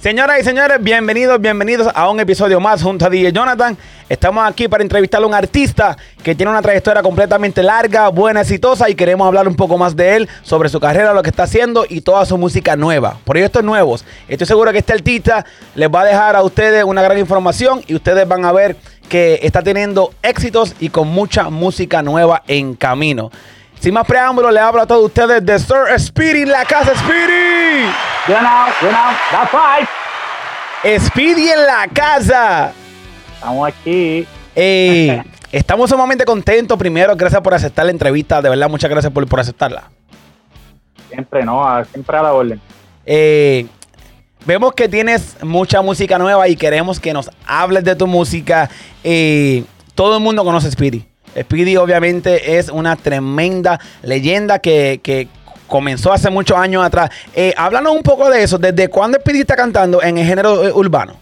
Señoras y señores, bienvenidos, bienvenidos a un episodio más junto a DJ Jonathan. Estamos aquí para entrevistar a un artista que tiene una trayectoria completamente larga, buena, exitosa y queremos hablar un poco más de él, sobre su carrera, lo que está haciendo y toda su música nueva, proyectos nuevos. Estoy seguro que este artista les va a dejar a ustedes una gran información y ustedes van a ver que está teniendo éxitos y con mucha música nueva en camino. Sin más preámbulos, le hablo a todos ustedes de Sir Speedy, la casa Speedy. You know, you know, that's right. Speedy en la casa. Estamos aquí. Estamos sumamente contentos. Primero, gracias por aceptar la entrevista. De verdad, muchas gracias por, por aceptarla. Siempre, ¿no? Siempre a la orden. Eh, vemos que tienes mucha música nueva y queremos que nos hables de tu música. Eh, todo el mundo conoce Speedy. Speedy obviamente es una tremenda leyenda que, que comenzó hace muchos años atrás. Eh, háblanos un poco de eso. ¿Desde cuándo Speedy está cantando en el género eh, urbano?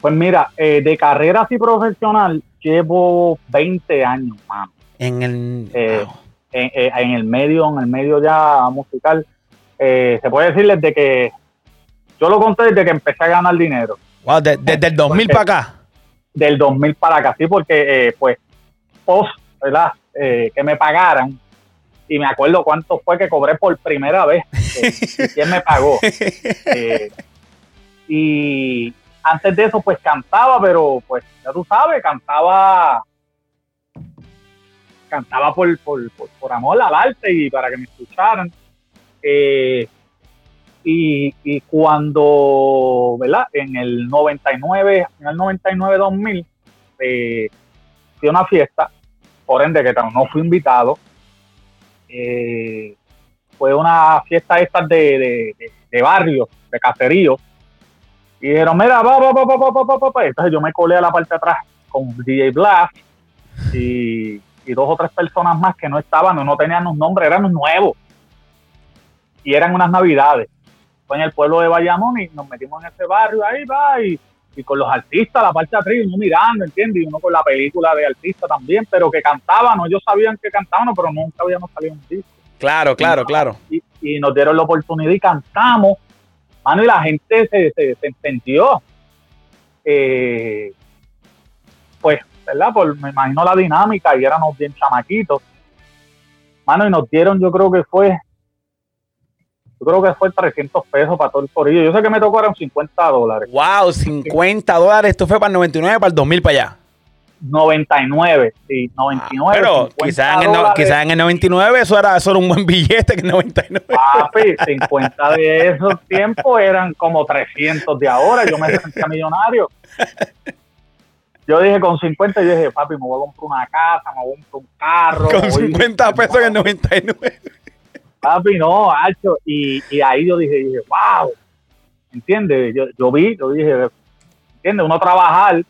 Pues mira, eh, de carrera así profesional llevo 20 años, mano. En el... Wow. En, en el medio, en el medio ya musical. Se puede decir desde que yo lo conté desde que empecé a ganar dinero. Wow, de- desde el 2000 porque- para acá. Del 2000 para acá, sí, porque eh, pues post, ¿verdad? Eh, que me pagaran. Y me acuerdo cuánto fue que cobré por primera vez. eh, quién me pagó. Eh, y antes de eso, pues cantaba, pero pues ya tú sabes, cantaba cantaba por, por, por, por amor al arte y para que me escucharan. Eh, y, y cuando, ¿verdad? En el 99, en el 99-2000, eh, fui una fiesta, por ende que no fui invitado. Eh, fue una fiesta estas de, de, de, de barrio, de caserío. Y dijeron, mira, va, va, va, va, va, va, va, va. Entonces yo me colé a la parte de atrás con DJ Blast y, y dos o tres personas más que no estaban, no, no tenían un nombre, eran nuevos. Y eran unas navidades. Fue en el pueblo de Bayamón y nos metimos en ese barrio, ahí va, y, y con los artistas, la parte de atrás, uno mirando, ¿entiendes? Y uno con la película de artista también, pero que cantaban, ellos sabían que cantaban, pero nunca habíamos salido un disco Claro, claro, claro. y, y nos dieron la oportunidad y cantamos, mano, y la gente se, se, se entendió. Eh, pues, ¿verdad? Por, me imagino la dinámica y éramos bien chamaquitos. Mano, y nos dieron, yo creo que fue, yo creo que fue 300 pesos para todo el corillo. Yo sé que me tocaron 50 dólares. Wow, 50 dólares. Esto fue para el 99, para el 2000 para allá. 99, sí, 99. Ah, pero 50 quizás en, no- quizás en el 99 eso era, eso era un buen billete que el 99. Papi, 50 de esos tiempos eran como 300 de ahora. Yo me sentía millonario. Yo dije, con 50, yo dije, papi, me voy a comprar una casa, me voy a comprar un carro. Con me voy- 50 pesos en el 99. Papi, no, hacho. Y, y ahí yo dije, dije, wow. ¿Entiendes? Yo, yo vi, yo dije, ¿entiendes? Uno trabajar,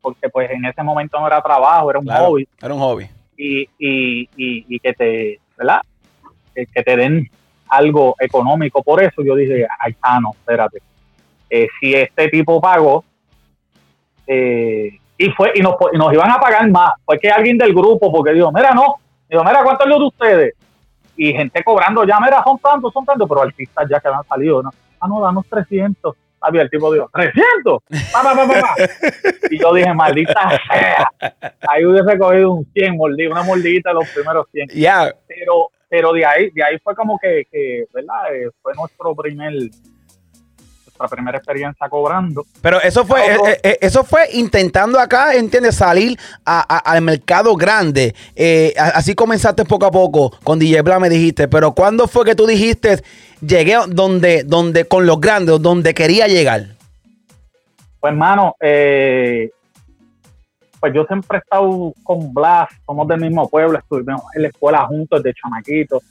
porque pues en ese momento no era trabajo, era un Claro, hobby. era un hobby. y, y, y, y que te, ¿verdad? Que, que te den algo económico por eso, yo dije, ay, ah, no, espérate. Eh, si este tipo pagó, eh, y fue y nos, y nos iban a pagar más, fue que alguien del grupo, porque dijo, mira, no, dijo, mira, ¿cuánto es lo de ustedes? Y gente cobrando, ya, mira, son tantos, son tantos, pero artistas ya que habían salido, ¿no? Ah, no, danos 300. Había el tipo dijo, ¿300? Pa, pa, pa. Y yo dije, maldita sea. Ahí hubiese cogido un 100 mordido, una mordidita de los primeros 100. Ya, Pero, pero de ahí, de ahí fue como que, que ¿verdad? Eh, fue nuestro primer, nuestra primera experiencia cobrando. pero eso fue, eh, eh, eso fue intentando acá, ¿entiendes? Salir a- a- al mercado grande. Eh, así comenzaste poco a poco con DJ Bla, me dijiste. Pero ¿cuándo fue que tú dijiste, llegué donde, donde con los grandes, donde quería llegar? Pues, hermano, eh, pues yo siempre he estado con Blas, somos del mismo pueblo, estuvimos en la escuela juntos desde chamaquitos.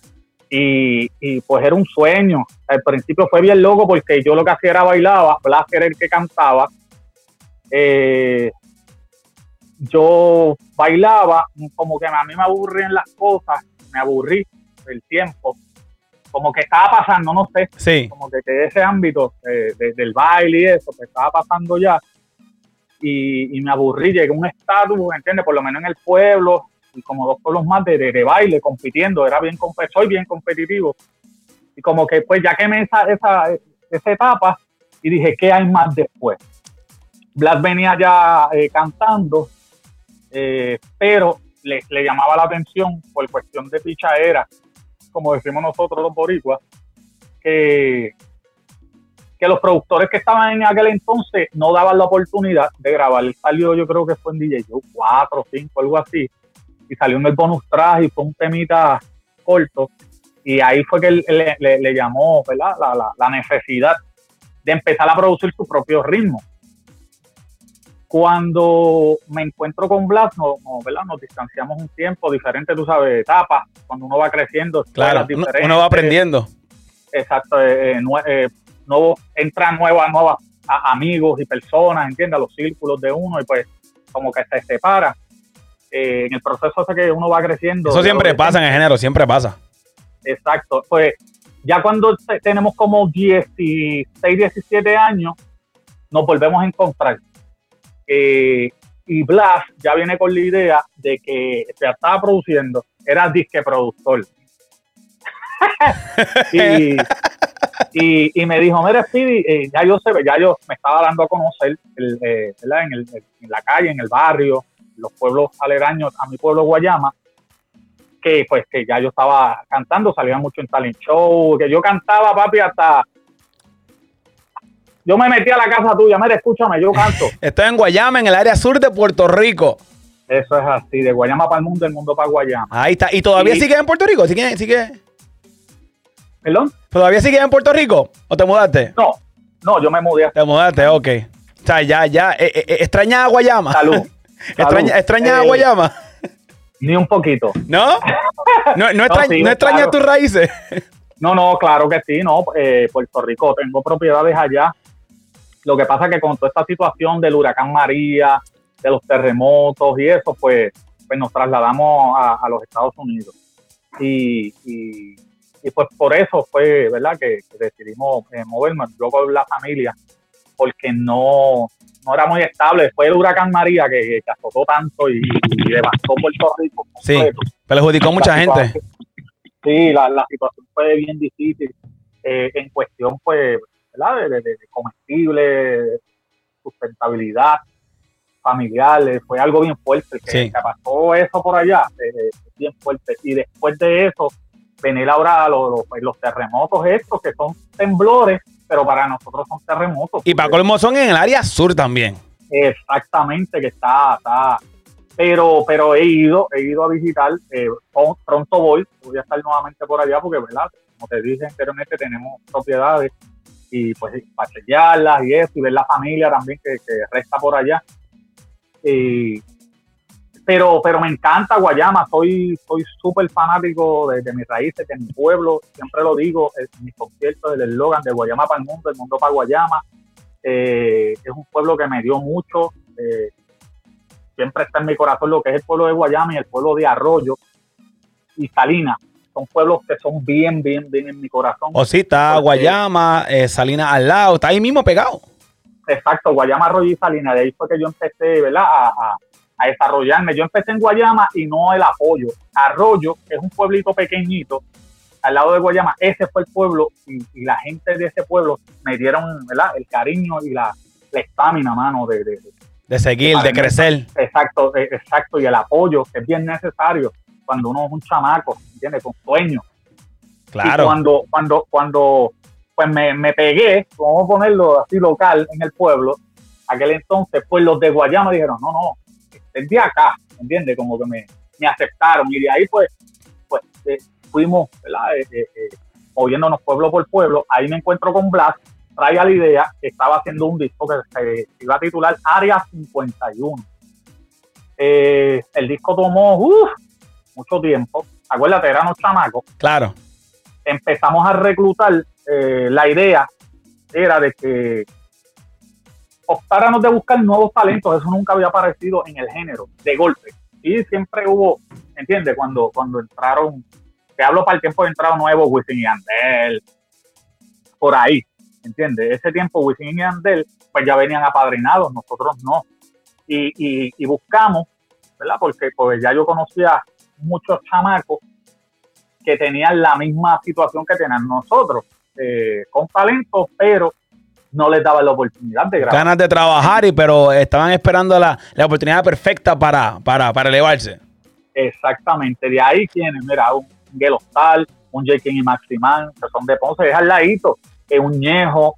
Y, y pues era un sueño. Al principio fue bien loco porque yo lo que hacía era bailaba, Blas era el que cantaba. Eh, yo bailaba, como que a mí me aburrían las cosas, me aburrí del tiempo. Como que estaba pasando, no sé, Sí. como que, que ese ámbito eh, de- del baile y eso, que estaba pasando ya, y, y me aburrí, llegué a un estatus, ¿entiendes? Por lo menos en el pueblo, y como dos pueblos más de, de, baile, compitiendo, era bien, soy bien competitivo, y como que pues ya que me esa, esa, esa etapa, y dije, ¿qué hay más después? Blas venía ya eh, cantando, eh, pero le, llamaba la atención por cuestión de pichadera, como decimos nosotros los boricuas, que, que los productores que estaban en aquel entonces no daban la oportunidad de grabar. Salió, yo creo que fue en DJ Joe 4, 5, algo así, y salió en el bonus track y fue un temita corto. Y ahí fue que le, llamó ¿verdad? La, necesidad de empezar a producir su propio ritmo. Cuando me encuentro con Blas, no, ¿verdad? nos distanciamos un tiempo diferente, tú sabes, etapas, cuando uno va creciendo. Claro, uno va aprendiendo. Exacto, eh, eh, eh nuevo, entran nuevas, nuevas amigos y personas, ¿entiendes? los círculos de uno y pues como que se separa. Eh, en el proceso ese que uno va creciendo. Eso siempre pasa en el género, siempre pasa. Exacto. Pues ya cuando tenemos como 16, 17 años, nos volvemos a encontrar. Eh, y Blas ya viene con la idea de que ya estaba produciendo, era disque productor. y, y, me dijo, mira, Speedy, eh, ya yo sé, ya yo me estaba dando a conocer eh, En, el, en, la calle, en el barrio, los pueblos aledaños a mi pueblo Guayama, que pues que ya yo estaba cantando, salía mucho en talent show, que yo cantaba, papi, hasta... Yo me metí a la casa tuya, mira, escúchame, yo canto. Estoy en Guayama, en el área sur de Puerto Rico. Eso es así, de Guayama para el mundo, del mundo para Guayama. Ahí está. ¿Y todavía sigue en Puerto Rico? ¿Sigue, sigue? ¿Perdón? ¿Todavía sigues en Puerto Rico o te mudaste? No, no, yo me mudé. Te mudaste, ok. O sea, ya, ya. Eh, eh, eh ¿Extraña a Guayama? Salud. ¿Extraña, extraña a eh, Guayama? Ni un poquito. ¿No? ¿No, no, extraña, tus raíces? No, no, claro que sí, no. Puerto Rico, tengo propiedades allá. Lo que pasa es que con toda esta situación del huracán María, de los terremotos y eso, pues, pues nos trasladamos a, los Estados Unidos. y, y pues por eso fue, ¿verdad?, que, decidimos eh, movernos, yo con la familia, porque no, no era muy estable. Después del huracán María, que, que azotó tanto y, devastó Puerto Rico. Sí, perjudicó mucha gente. Sí, la, la, situación fue bien difícil eh, en cuestión, pues, ¿verdad?, de, de, comestible, sustentabilidad familiar, fue algo bien fuerte. Que, pasó eso por allá, eh, bien fuerte. Y después de eso, venir ahora los, pues, los, terremotos estos, que son temblores, pero para nosotros son terremotos. Y para colmo son en el área sur también. Exactamente, que está, está. Pero, pero he ido, he ido a visitar, eh, pronto voy, voy a estar nuevamente por allá porque, ¿verdad? Como te dije anteriormente, tenemos propiedades y pues para chequearlas y eso, y ver la familia también que, que resta por allá. Y, pero, pero me encanta Guayama, soy soy súper fanático de, mis raíces, de mi pueblo, siempre lo digo, en mi concierto del eslogan de Guayama para el mundo, el mundo para Guayama, eh, es un pueblo que me dio mucho, eh, siempre está en mi corazón lo que es el pueblo de Guayama y el pueblo de Arroyo y Salinas, son pueblos que son bien, bien, bien en mi corazón. O oh, sí, está Guayama, eh, Salinas al lado, está ahí mismo pegado. Exacto, Guayama, Arroyo y Salinas, de ahí fue que yo empecé, ¿verdad? a a desarrollarme. Yo empecé en Guayama y no el apoyo. Arroyo, que es un pueblito pequeñito al lado de Guayama, ese fue el pueblo y, la gente de ese pueblo me dieron ¿verdad? el cariño y la estamina, mano, de, de, seguir, de crecer. Exacto, e, exacto, y el apoyo que es bien necesario cuando uno es un chamaco, ¿entiendes? Con sueños. Claro. Y cuando, cuando, cuando pues me, me pegué, vamos a ponerlo así local en el pueblo, aquel entonces, pues los de Guayama dijeron, no, no, de acá, ¿entiendes? Como que me, me, aceptaron y de ahí pues, pues eh, fuimos, ¿verdad? Eh, eh, moviéndonos pueblo por pueblo. Ahí me encuentro con Blas, traía la idea, que estaba haciendo un disco que se iba a titular Área 51. el disco tomó mucho tiempo. Acuérdate, eran los chamacos. Claro. Empezamos a reclutar. la idea era de que optáramos de buscar nuevos talentos, eso nunca había aparecido en el género, de golpe. Y siempre hubo, ¿entiendes? Cuando, cuando entraron, te hablo para el tiempo de entrado nuevo, Wisin y Andel, por ahí, ¿entiendes? Ese tiempo Wisin y Andel, pues ya venían apadrinados, nosotros no. Y, y, buscamos, ¿verdad? Porque pues ya yo conocía muchos chamacos que tenían la misma situación que tenían nosotros, eh, con talentos, pero no les daban la oportunidad de grabar. Ganas de trabajar, y pero estaban esperando la, la oportunidad perfecta para, para, para elevarse. Exactamente, de ahí tienen, mira, un Gelostal, un J.K. y Maximán, que son de Ponce, es al ladito, eh, un Ñejo,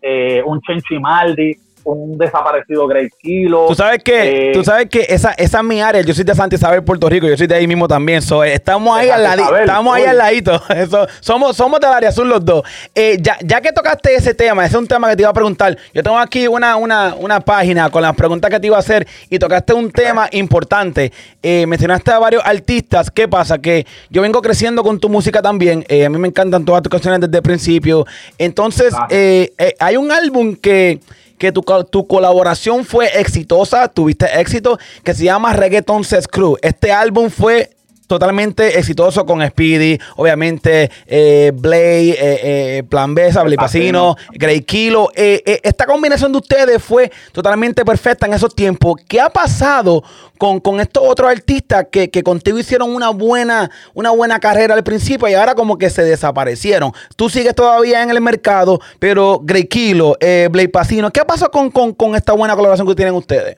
eh, un Chenchimaldi, un desaparecido Grey Kilo. Tú sabes que, eh, tú sabes que esa, esa es mi área. Yo soy de Santa Isabel, Puerto Rico. Yo soy de ahí mismo también. So, eh, estamos ahí al ladito. Estamos ahí al ladito. Eso, somos, somos del área azul los dos. Eh, ya, ya que tocaste ese tema, ese es un tema que te iba a preguntar. Yo tengo aquí una, una, una página con las preguntas que te iba a hacer y tocaste un tema importante. Eh, mencionaste a varios artistas. ¿Qué pasa? Que yo vengo creciendo con tu música también. A mí me encantan todas tus canciones desde el principio. Entonces, hay un álbum que, que tu, tu colaboración fue exitosa, tuviste éxito, que se llama Reggaeton Sets Crew. Este álbum fue totalmente exitoso con Speedy, obviamente eh, Blay, eh, eh, Plan B, Blay Pacino, Grey Kilo. Eh, eh, esta combinación de ustedes fue totalmente perfecta en esos tiempos. ¿Qué ha pasado con, con estos otros artistas que, que contigo hicieron una buena, una buena carrera al principio y ahora como que se desaparecieron? Tú sigues todavía en el mercado, pero Grey Kilo, eh, Blay Pacino, ¿qué pasó con, con, con esta buena colaboración que tienen ustedes?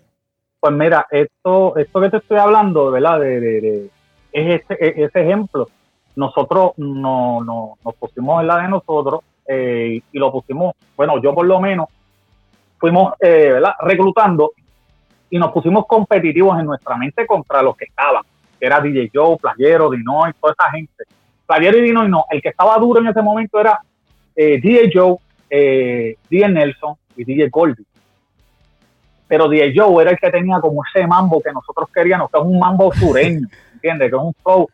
Pues mira, esto, esto que te estoy hablando, ¿verdad? De, de- de- es ese, e- ese ejemplo. Nosotros no, no, nos pusimos en la de nosotros eh, y lo pusimos, bueno, yo por lo menos, fuimos, eh. Reclutando y nos pusimos competitivos en nuestra mente contra los que estaban, era DJ Joe, Playero, Dinoy, toda esa gente. Playero y Dinoy no, el que estaba duro en ese momento era eh, DJ Joe, eh, DJ Nelson y DJ Goldie pero DJ Joe era el que tenía como ese mambo que nosotros queríamos, que es un mambo sureño, ¿entiendes? Que es un flow,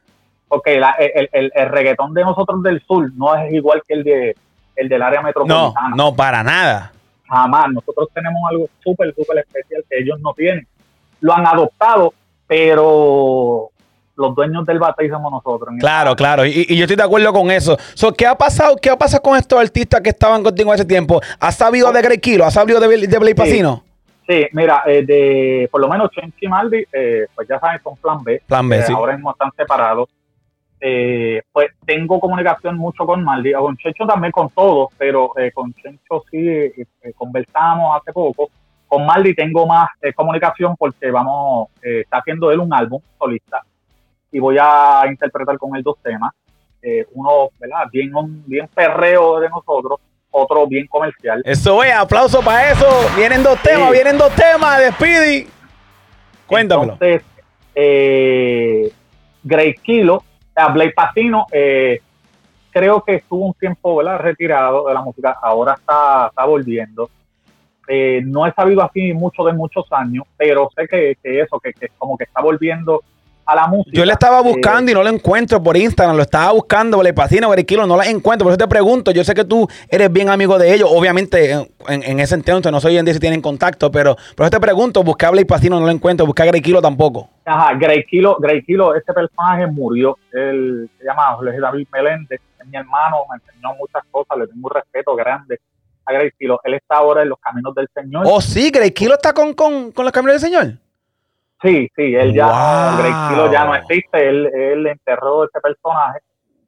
porque la- el, el- el reggaetón de nosotros del sur no es igual que el de el del área No, metropolitana. no, para nada. Jamás. Nosotros tenemos algo súper, súper especial que ellos no tienen. Lo han adoptado, pero los dueños del batey somos nosotros. Claro, claro, y, y yo estoy de acuerdo con eso. So, ¿Qué ha pasado? ¿Qué ha pasado con estos artistas que estaban contigo ese tiempo? ¿Has sabido de Grey Kilo? ¿Has sabido de, de Blay Pacino? Sí, mira, eh, de por lo menos Chenchi Maldi, eh, pues ya saben, son plan B. Plan B, Eh, sí. Ahora mismo están separados. Eh, pues tengo comunicación mucho con Maldi, o con Chencho también con todos, pero eh, con Chencho sí eh, conversamos hace poco. Con Maldi tengo más comunicación porque vamos, eh, está haciendo él un álbum solista y voy a interpretar con él dos temas. Eh, uno, ¿verdad? Bien, bien perreo de nosotros, otro bien comercial. Eso es, aplauso para eso. Vienen dos temas, vienen dos temas de Speedy. Cuéntamelo. Entonces, eh, Grey Kilo, a Blake Pacino, eh, creo que estuvo un tiempo ¿verdad? retirado de la música, ahora está, está volviendo. Eh, no he sabido así mucho de muchos años, pero sé que, que eso, que, que como que está volviendo a la música. Yo le estaba Eh, buscando y no lo encuentro por Instagram, lo estaba buscando, Grey Kilo, no la encuentro. Por eso te pregunto, yo sé que tú eres bien amigo de ellos. Obviamente, en, en ese entonces no sé hoy en día si tienen contacto, pero por eso te pregunto, busqué a Pacino, no lo encuentro, busqué a Grey Kilo tampoco. Ajá, Grey Kilo, Grey Kilo, este personaje murió. Él se llama Jorge David Meléndez, es mi hermano, me enseñó muchas cosas, le tengo un respeto grande a Grey Kilo. Él está ahora en los caminos del Señor. Oh, sí, Grey Kilo está con, con, con los caminos del Señor. Sí, sí, él ya, Wow. Kilo ya no existe, él, él enterró ese personaje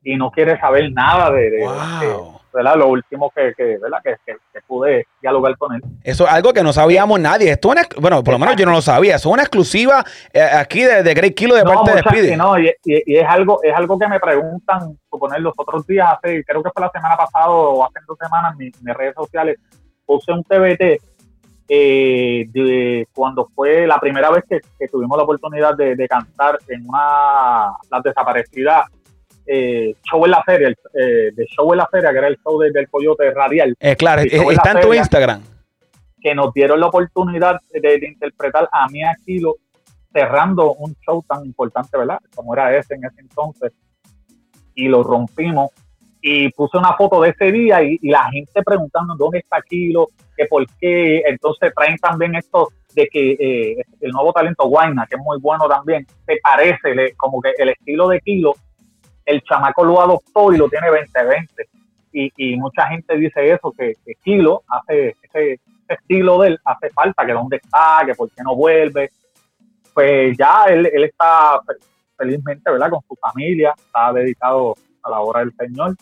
y no quiere saber nada de, de- Wow. de- ¿verdad? Lo último que, que, ¿verdad? Que, que- que pude dialogar con él. Eso es algo que no sabíamos nadie. Esto es una- bueno, por lo menos yo no lo sabía. Eso es una exclusiva eh, aquí de, de Grey Kilo de No, parte de Speedy. no, y, y- y es algo, es algo que me preguntan, suponer los otros días, hace, creo que fue la semana pasada o hace dos semanas, en, mi- en mis redes sociales, puse un TBT eh, de cuando fue la primera vez que, que tuvimos la oportunidad de, de cantar en una las desaparecidas eh, show en la feria, el, eh, de show en la feria, que era el show de- del Coyote Radial, Eh, claro, fue en la está en tu. Instagram. que nos dieron la oportunidad de, de interpretar a mí aquí lo- cerrando un show tan importante, ¿verdad? Como era ese en ese entonces. Y lo rompimos. Y puse una foto de ese día y, la gente preguntando dónde está Kilo, que por qué. Entonces traen también esto de que eh, el nuevo talento Guayna, que es muy bueno también, se parece, como que el estilo de Kilo, el chamaco lo adoptó y lo tiene 2020. Y, y mucha gente dice eso, que, Kilo hace ese, ese estilo de él hace falta, que dónde está, que por qué no vuelve. Pues ya él, él está fe- felizmente, ¿verdad? Con su familia, está dedicado a la obra del Señor.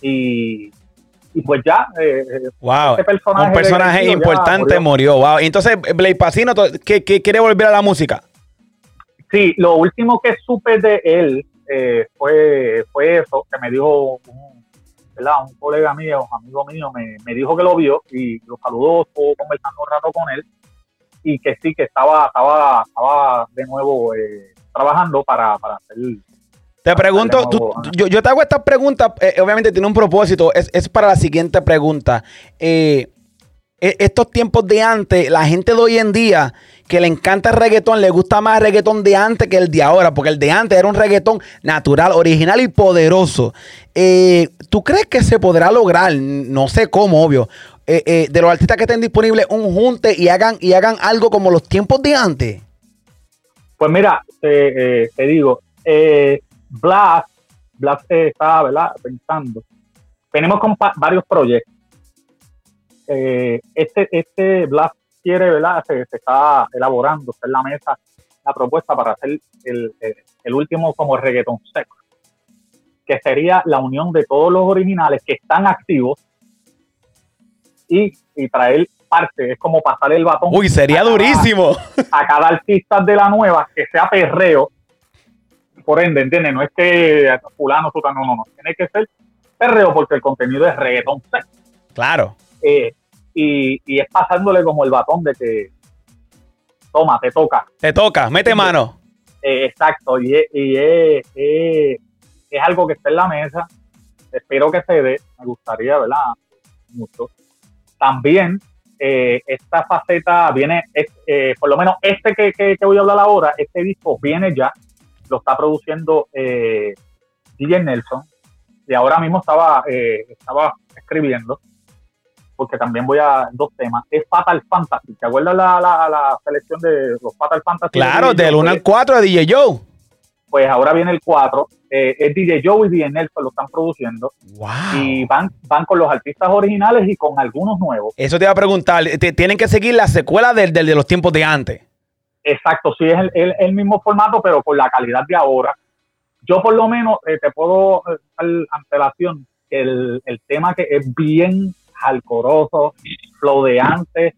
Y, y pues ya. wow. Este personaje un personaje importante murió. Wow. Entonces, Blake Pacino, ¿qué, quiere volver a la música? Sí, lo último que supe de él fue, fue eso, que me dijo un, un colega mío, un amigo mío, me, me, dijo que lo vio y lo saludó, estuvo conversando un rato con él y que sí, que estaba, estaba, estaba de nuevo trabajando para, para hacer te pregunto, yo, yo, te hago esta pregunta, eh, obviamente tiene un propósito, es, es para la siguiente pregunta. Eh, e, estos tiempos de antes, la gente de hoy en día que le encanta el reggaetón, le gusta más el reggaetón de antes que el de ahora, porque el de antes era un reggaetón natural, original y poderoso. Eh, ¿Tú crees que se podrá lograr, no sé cómo, obvio, de los artistas que estén disponibles, un junte y hagan, y hagan algo como los tiempos de antes? Pues mira, te digo, eh, Blas, Blas está ¿verdad? pensando. Tenemos varios proyectos. Eh, este, este Blas quiere, ¿verdad? Se, está elaborando, está en la mesa la propuesta para hacer el, el, último como reggaeton seco, que sería la unión de todos los originales que están activos y, y traer parte, es como pasar el batón. Uy, sería durísimo. a cada artista de la nueva que sea perreo por ende, ¿entiendes? No es que fulano, fulano, no, no, no. Tiene que ser perreo porque el contenido es reggaetón. Claro. Eh, y, y, es pasándole como el batón de que, toma, te toca. Te toca, mete mano. Eh, exacto, y, y es, es, algo que está en la mesa. Espero que se dé, me gustaría, ¿verdad? Mucho. También eh, esta faceta viene, por lo menos este que, que, que, voy a hablar ahora, este disco viene ya lo está produciendo eh, DJ Nelson y ahora mismo estaba, eh, estaba escribiendo porque también voy a dos temas. Es Fatal Fantasy. ¿Te acuerdas la, la, selección de los Fatal Fantasy? Claro, del 1 al 4 de DJ Joe. Pues ahora viene el 4. Eh, es DJ Joe y DJ Nelson lo están produciendo. Y van, van con los artistas originales y con algunos nuevos. Eso te iba a preguntar. tienen que seguir la secuela del, del de los tiempos de antes. Exacto, sí es el, el, mismo formato, pero con la calidad de ahora. Yo por lo menos eh, te puedo dar antelación el, el tema que es bien alcoroso, flodeante,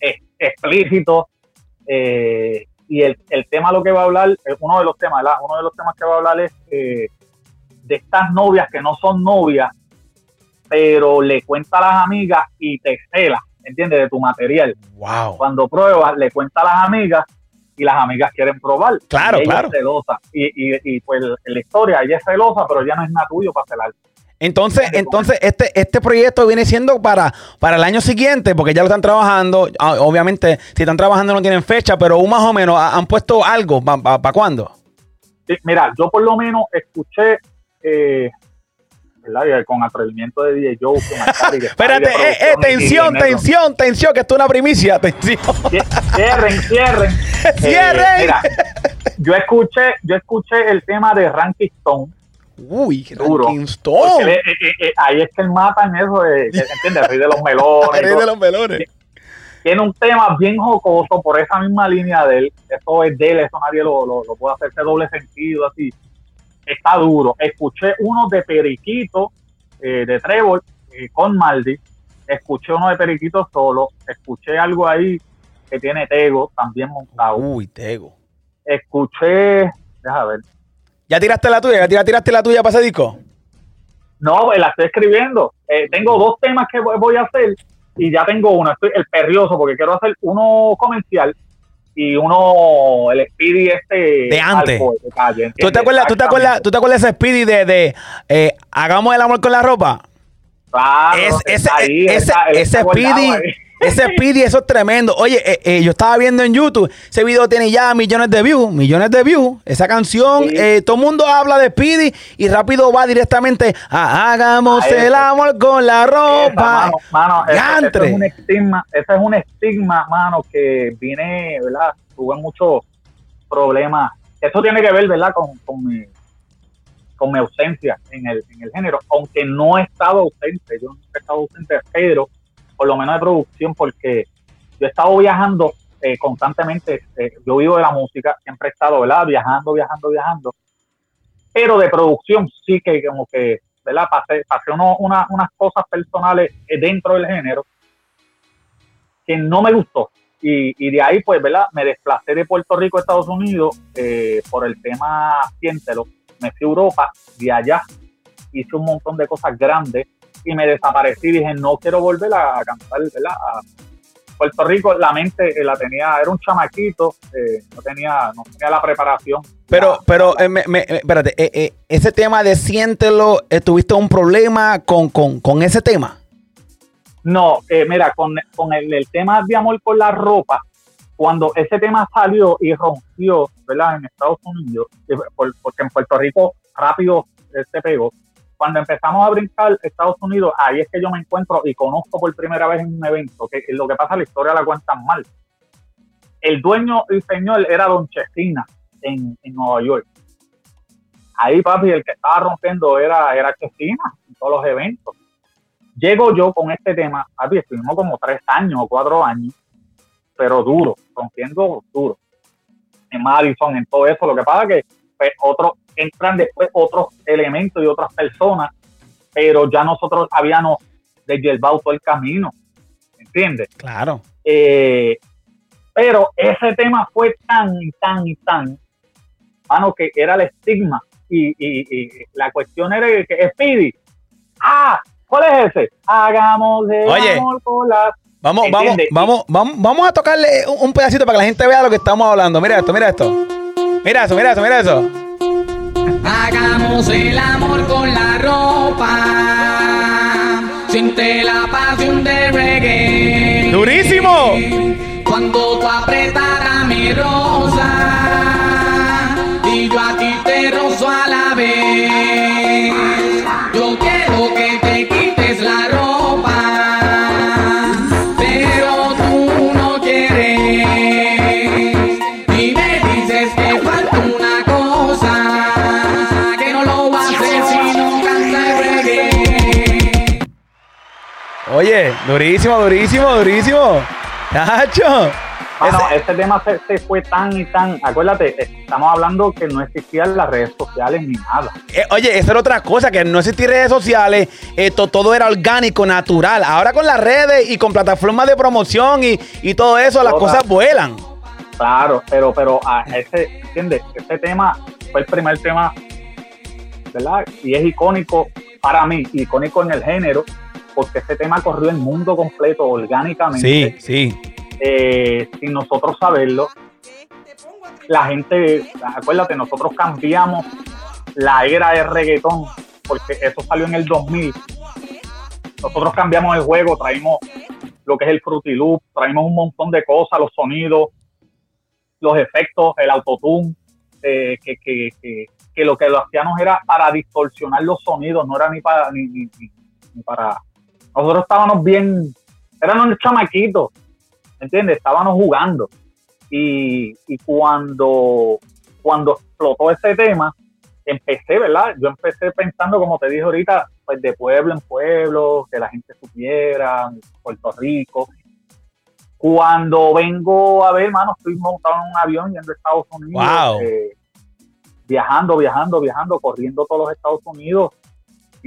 es, explícito, eh, y el, el, tema lo que va a hablar, eh, uno de los temas, ¿verdad? Uno de los temas que va a hablar es de estas novias que no son novias, pero le cuenta a las amigas y te cela ¿entiendes? De tu material. Wow. Cuando pruebas, le cuenta a las amigas y las amigas quieren probar. Claro, claro. Es celosa. Y, y, y, pues la historia, ella es celosa, pero ya no es nada tuyo para celar. Entonces, entonces este, este proyecto viene siendo para, para el año siguiente, porque ya lo están trabajando. Ah, obviamente, si están trabajando no tienen fecha, pero más o menos han puesto algo. ¿Para cuándo? Sí, mira, yo por lo menos escuché eh, con atrevimiento de DJ Joe. Espérate, eh, eh, tensión, tensión, tensión, que esto es una primicia, tensión. Cierren, cierren. Cierren. Eh, mira, yo escuché, yo escuché el tema de Ranking Stone. Uy, Ranking Stone. ahí es que él mata en eso, ¿entiendes? El rey de los melones. el rey de los melones. Tiene un tema bien jocoso por esa misma línea de él. Eso es de él, eso nadie lo, lo, lo puede hacer ese doble sentido así está duro. Escuché uno de Periquito, eh, de Trevor, eh, con Maldi. Escuché uno de Periquito solo. Escuché algo ahí que tiene Tego también montado. Uy, Tego. Escuché, déjame ver. ¿Ya tiraste la tuya? ¿Ya tiraste la tuya para ese disco? No, la estoy escribiendo. Eh, tengo dos temas que voy a hacer y ya tengo uno. Estoy el perrioso porque quiero hacer uno comercial y uno, el Speedy este... De antes. ¿Tú, te acuerdas, ¿tú, te acuerdas, ¿Tú te acuerdas ese Speedy de, de eh, Hagamos el amor con la ropa? Claro. ese, ese, ese Speedy... Ese Speedy, eso es tremendo. Oye, eh, eh, yo estaba viendo en YouTube, ese video tiene ya millones de views, millones de views. Esa canción, eh, todo el mundo habla de Speedy y rápido va directamente a Hagamos el amor con la ropa. mano, ese, es un estigma, ese es un estigma, mano, que viene, ¿verdad? Tuve muchos problemas. Eso tiene que ver, ¿verdad? Con, con mi con mi ausencia en el, en el género, aunque no he estado ausente, yo no he estado ausente, pero por lo menos de producción, porque yo he estado viajando eh, constantemente, eh, yo vivo de la música, siempre he estado, ¿verdad? Viajando, viajando, viajando, pero de producción sí que como que ¿verdad? Pasé, pasé unas cosas personales dentro del género que no me gustó. Y, de ahí, pues, ¿verdad? Me desplacé de Puerto Rico a Estados Unidos eh, por el tema Siéntelo. Me fui a Europa, de allá hice un montón de cosas grandes y me desaparecí. Dije, no quiero volver a, cantar, ¿verdad? A Puerto Rico, la mente eh, la tenía, era un chamaquito, eh, no, tenía, no tenía la preparación. Pero, pero, espérate, ese tema de Siéntelo, ¿tuviste un problema con, con, con ese tema? No, eh, mira, con, el, tema de amor con la ropa, cuando ese tema salió y rompió, ¿verdad? En Estados Unidos, porque en Puerto Rico rápido se pegó. Cuando empezamos a brincar Estados Unidos, ahí es que yo me encuentro y conozco por primera vez en un evento, que lo que pasa, la historia la cuentan mal. El dueño y señor era Don Chesina en, Nueva York. Ahí, papi, el que estaba rompiendo era, era Chesina en todos los eventos Llego yo con este tema, así estuvimos como tres años o cuatro años, pero duro, rompiendo duro. En Madison, en todo eso. Lo que pasa es que pues, otros entran después otros elementos y otras personas, pero ya nosotros habíamos desyerbado todo el camino. ¿Entiendes? Claro. Eh, pero ese tema fue tan y tan y tan, mano, que era el estigma. Y, y, la cuestión era que Speedy, ah, ¿Cuál es ese? Hagamos el amor con la... Vamos, vamos, vamos, vamos, vamos a tocarle un, pedacito para que la gente vea lo que estamos hablando. Mira esto, mira esto. Mira eso, mira eso, mira eso. Hagamos el amor con la ropa. Siente la pasión de reggae. ¡Durísimo! Cuando tú apretas a mi rosa y yo a ti te rozo a la vez. Durísimo, durísimo, durísimo. Nacho. Bueno, este tema se, fue tan y tan. Acuérdate, estamos hablando que no existían las redes sociales ni nada. Eh, oye, esa era otra cosa, que no existían redes sociales, esto todo era orgánico, natural. Ahora con las redes y con plataformas de promoción y, todo eso, las cosas vuelan. Claro, pero, pero a este, ¿entiendes? Este tema fue el primer tema, ¿verdad? Y es icónico para mí, icónico en el género porque este tema corrió el mundo completo orgánicamente. Sí, sí. Eh, sin nosotros saberlo. La gente, acuérdate, nosotros cambiamos la era de reggaetón, porque eso salió en el 2000. Nosotros cambiamos el juego, traímos lo que es el Fruity Loop, traímos un montón de cosas, los sonidos, los efectos, el autotune, eh, que, que, que, lo que lo hacíamos era para distorsionar los sonidos, no era ni para, ni, ni para nosotros estábamos bien, éramos un chamaquitos, ¿entiendes? Estábamos jugando. Y, cuando, cuando explotó ese tema, empecé, ¿verdad? Yo empecé pensando, como te dije ahorita, pues de pueblo en pueblo, que la gente supiera, Puerto Rico. Cuando vengo a ver, hermano, estoy montado en un avión yendo a Estados Unidos. Eh, viajando, viajando, viajando, corriendo todos los Estados Unidos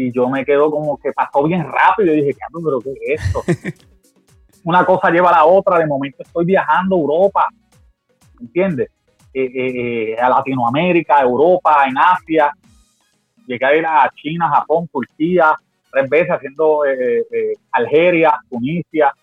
y yo me quedo como que pasó bien rápido. Y dije, ¿qué, pero ¿qué es esto? Una cosa lleva a la otra. De momento estoy viajando a Europa, ¿entiendes? Eh, eh, eh, a Latinoamérica, Europa, en Asia. Llegué a ir a China, Japón, Turquía, tres veces haciendo Algeria, Tunisia,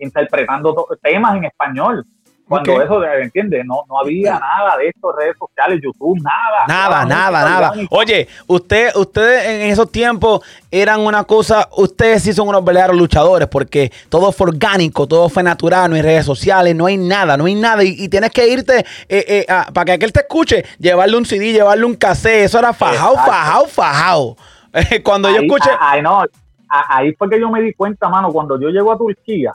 interpretando temas en español. Cuando eso, ¿entiendes? No, no había nada de esto, redes sociales, YouTube, nada. Nada, nada, nada. Oye, usted, ustedes en esos tiempos eran una cosa, ustedes sí son unos verdaderos luchadores porque todo fue orgánico, todo fue natural, no hay redes sociales, no hay nada, no hay nada. Y, tienes que irte, eh, eh, para que aquel te escuche, llevarle un CD, llevarle un cassette, eso era fajado, fajado, fajado. cuando yo escuché... Ay, no, ahí fue que yo me di cuenta, mano, cuando yo llego a Turquía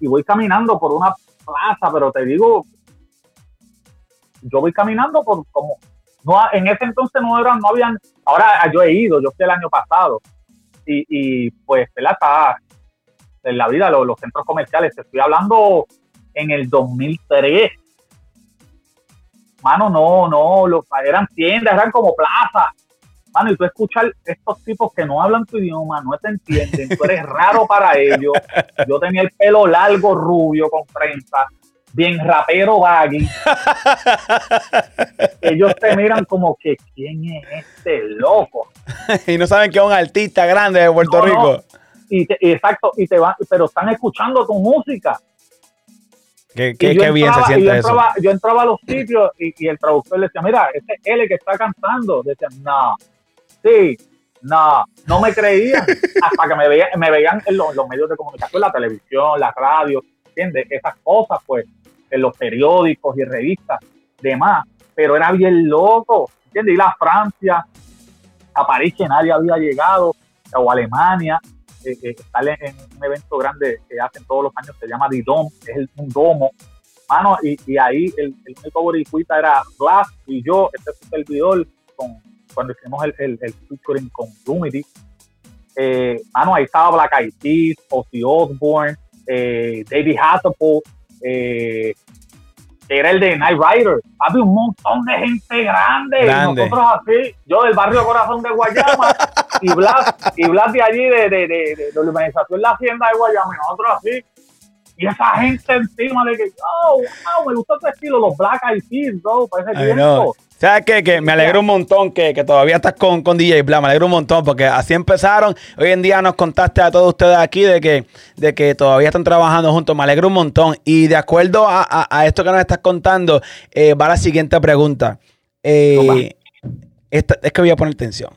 y voy caminando por una plaza, pero te digo, yo voy caminando por como, no, en ese entonces no eran, no habían, ahora yo he ido, yo fui el año pasado, y, y pues, Está en la vida, los, centros comerciales, te estoy hablando en el 2003. Mano, no, no, los, eran tiendas, eran como plazas. Mano, y tú escuchar estos tipos que no hablan tu idioma, no te entienden, tú eres raro para ellos. Yo tenía el pelo largo, rubio, con trenza, bien rapero baggy. ellos te miran como que, ¿quién es este loco? y no saben que es un artista grande de Puerto No, no. Rico. Y te- exacto, y te van, pero están escuchando tu música. Qué, bien se entraba- siente yo eso. entraba, yo entraba a los sitios y, y el traductor le decía, mira, ese el que está cantando. Decía, no, sí, no, no me creían. Hasta que me veían, me veían en los, medios de comunicación, la televisión, la radio, ¿entiendes? Esas cosas, pues, en los periódicos y revistas, demás. Pero era bien loco, ¿entiendes? Ir a Francia, a París, que nadie había llegado, o Alemania, eh, eh, estar en, un evento grande que hacen todos los años, se llama Didom, es el- un domo. Mano, y, ahí el, único boricuita era Glass y yo, este servidor, con, cuando hicimos el, el, el featuring con Lumity. Eh, mano, ahí estaba Black Eyed Peas, Ozzy Osbourne, eh, David Hasselhoff, eh, que era el de Night Rider. Había un montón de gente grande. y nosotros así, yo del barrio Corazón de Guayama y Blas, y Blas de allí, de, de, de, de la urbanización La Hacienda de Guayama, y nosotros así. Y esa gente encima de que, oh, wow, me gusta tu estilo, los Black Eyed Peas, bro, Ay, tiempo. ¿Sabes qué? Que me alegra un montón que, que todavía estás con, con DJ Bla. Me alegra un montón porque así empezaron. Hoy en día nos contaste a todos ustedes aquí de que, de que todavía están trabajando juntos. Me alegra un montón. Y de acuerdo a, a- a esto que nos estás contando, eh, va la siguiente pregunta. Eh, esta- es que voy a poner tensión.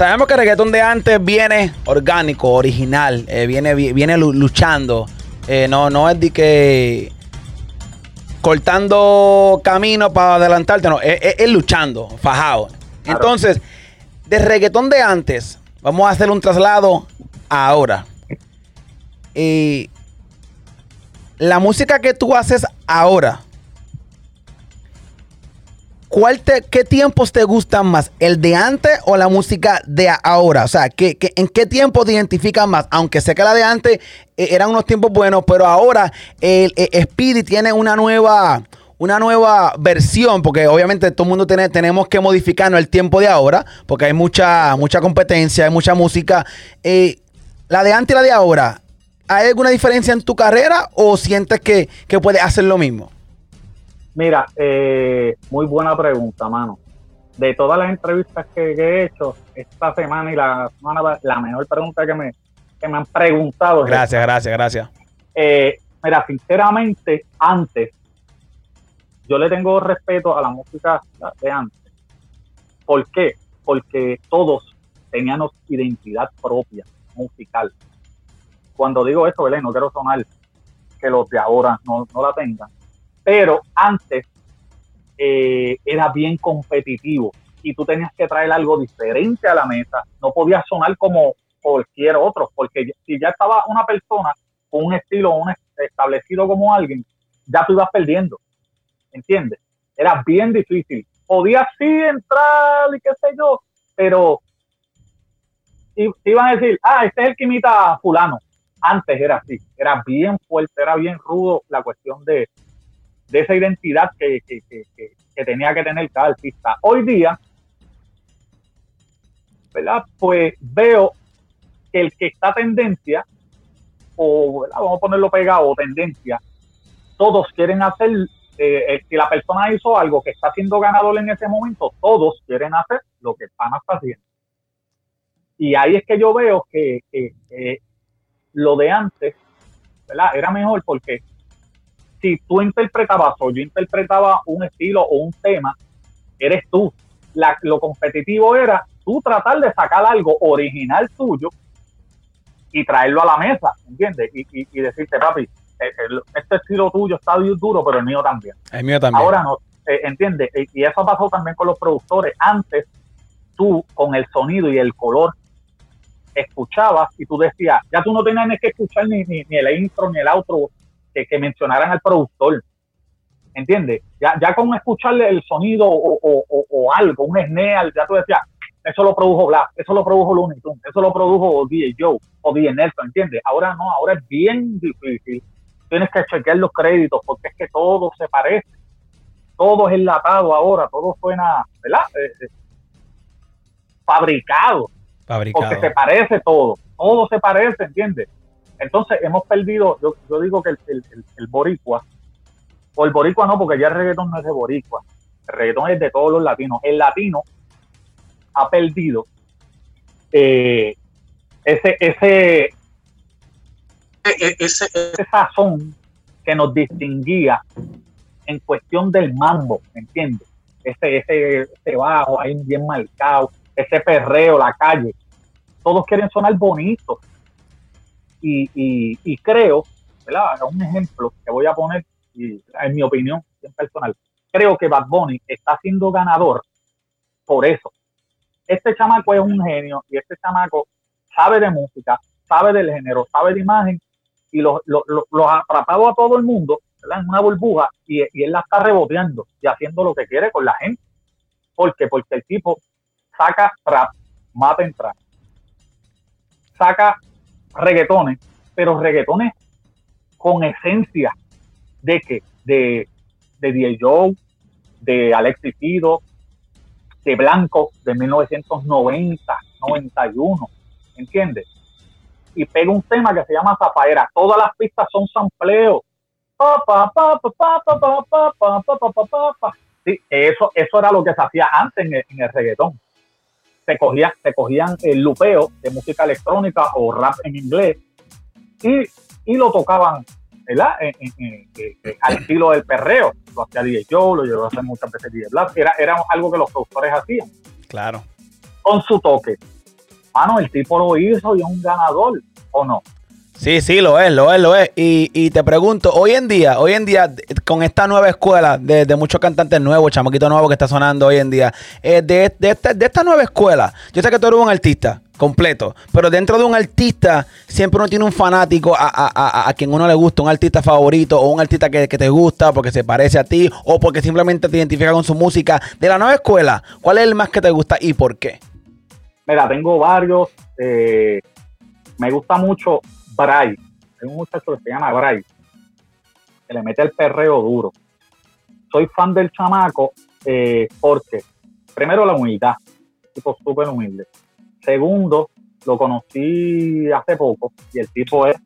Sabemos que el reggaetón de antes viene orgánico, original, eh, viene, vi- viene lu- luchando. Eh, no, no es de que cortando camino para adelantarte, no, es, es- es luchando, fajado. Claro. Entonces, de reggaetón de antes, vamos a hacer un traslado ahora. Y la música que tú haces ahora, ¿cuál te, ¿qué tiempos te gustan más? ¿El de antes o la música de ahora? O sea, ¿qué, qué- en qué tiempo te identificas más? Aunque sé que la de antes eh, eran unos tiempos buenos, pero ahora el, el Speedy tiene una nueva, una nueva versión, porque obviamente todo el mundo tiene, tenemos que modificarnos el tiempo de ahora, porque hay mucha, mucha competencia, hay mucha música. Eh, la de antes y la de ahora, ¿hay alguna diferencia en tu carrera o sientes que, que puedes hacer lo mismo? Mira, eh, muy buena pregunta, mano. De todas las entrevistas que, que he hecho esta semana y la semana, la mejor pregunta que me, que me han preguntado es Gracias, gracias, gracias. Eh, mira, sinceramente, antes, yo le tengo respeto a la música de antes. ¿Por qué? Porque todos teníamos identidad propia musical. Cuando digo esto, Belén, no quiero sonar que los de ahora no, no la tengan. Pero antes eh, era bien competitivo y tú tenías que traer algo diferente a la mesa. No podías sonar como cualquier otro, porque si ya estaba una persona con un estilo un es- establecido como alguien, ya tú ibas perdiendo. ¿Entiendes? Era bien difícil. Podías sí entrar y qué sé yo, pero iban a decir, ah, este es el que imita fulano. Antes era así, era bien fuerte, era bien rudo la cuestión de, de esa identidad que, que- que- que- tenía que tener cada artista. Hoy día, ¿verdad? Pues veo que el que está tendencia, o vamos a ponerlo pegado, tendencia, todos quieren hacer, eh, eh, si la persona hizo algo que está siendo ganador en ese momento, todos quieren hacer lo que el pana está haciendo. Y ahí es que yo veo que, que, que lo de antes, ¿verdad? Era mejor porque si tú interpretabas o yo interpretaba un estilo o un tema, eres tú. La- lo competitivo era tú tratar de sacar algo original tuyo y traerlo a la mesa, ¿entiendes? Y, y- y decirte, papi, eh, el- este estilo tuyo está bien duro, pero el mío también. El mío también. Ahora no, eh, ¿entiendes? Y, y eso pasó también con los productores. Antes, tú con el sonido y el color escuchabas y tú decías, ya tú no tenías ni que escuchar ni, ni, ni el intro ni el outro que, que mencionaran al productor. ¿Entiendes? Ya, ya con escucharle el sonido o, o- o- o algo, un snare, ya tú decías, eso lo produjo Black, eso lo produjo Looney Tunes, eso lo produjo DJ Joe o DJ Nelson, ¿entiendes? Ahora no, ahora es bien difícil. Tienes que chequear los créditos porque es que todo se parece todo es enlatado ahora, todo suena, ¿verdad? Eh, eh, fabricado, Fabricado. porque se parece todo, todo se parece, ¿entiendes? Entonces hemos perdido, yo, yo digo que el, el- el- boricua, o el boricua no, porque ya el reggaetón no es de boricua, el reggaetón es de todos los latinos. El latino ha perdido eh, ese, ese, e- e- ese, ese sazón que nos distinguía en cuestión del mambo, ¿me entiendes? Ese, ese, ese bajo ahí bien marcado, ese perreo, la calle. Todos quieren sonar bonitos. Y, y, y creo, ¿verdad? Un ejemplo que voy a poner, y en mi opinión, personal, creo que Bad Bunny está siendo ganador por eso. Este chamaco es un genio y este chamaco sabe de música, sabe del género, sabe de imagen y los lo, lo, ha atrapado a todo el mundo ¿verdad? en una burbuja y, y él la está reboteando y haciendo lo que quiere con la gente. ¿Por qué? Porque el tipo saca trap, mata en trap, saca reggaetones, pero reggaetones con esencia de que de, de DJ Joe, de Alexis Pido, de Blanco de 1990, 91, ¿entiendes? Y pega un tema que se llama Zapaera. Todas las pistas son sampleo. Sí, eso, eso era lo que se hacía antes en el, en el reggaetón. Se cogían, se cogían el lupeo de música electrónica o rap en inglés y, y lo tocaban ¿verdad? En, en, en, al estilo del perreo. Lo hacía DJ Joe, lo llevó a hacer muchas veces DJ Black. Era, era algo que los productores hacían. Claro. Con su toque. Mano, el tipo lo hizo y es un ganador, ¿o no? Sí, sí, lo es, lo es, lo es. Y, y te pregunto, hoy en día, hoy en día, con esta nueva escuela de, muchos cantantes nuevos, chamaquito nuevo que está sonando hoy en día, eh, de, de, esta, de esta nueva escuela, yo sé que tú eres un artista completo, pero dentro de un artista siempre uno tiene un fanático a, a, a, a quien uno le gusta, un artista favorito o un artista que, que, te gusta porque se parece a ti o porque simplemente te identifica con su música. De la nueva escuela, ¿cuál es el más que te gusta y por qué? Mira, tengo varios. Eh, me gusta mucho Bray. Hay un muchacho que se llama Bray, que le mete el perreo duro. Soy fan del chamaco eh, porque, primero, la humildad, tipo súper humilde. Segundo, lo conocí hace poco y el tipo es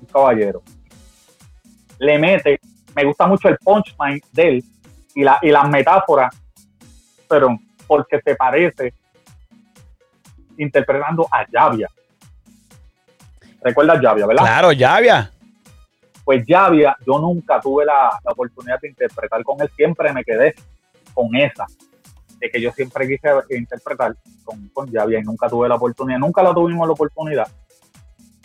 un caballero. Le mete, me gusta mucho el punchline de él y, y las metáforas, pero porque se parece interpretando a Llavia. ¿Recuerdas Llavia, verdad? Claro, Llavia. Pues Llavia, yo nunca tuve la, la, oportunidad de interpretar con él, siempre me quedé con esa, de que yo siempre quise interpretar con, con Llavia y nunca tuve la oportunidad, nunca la tuvimos la oportunidad.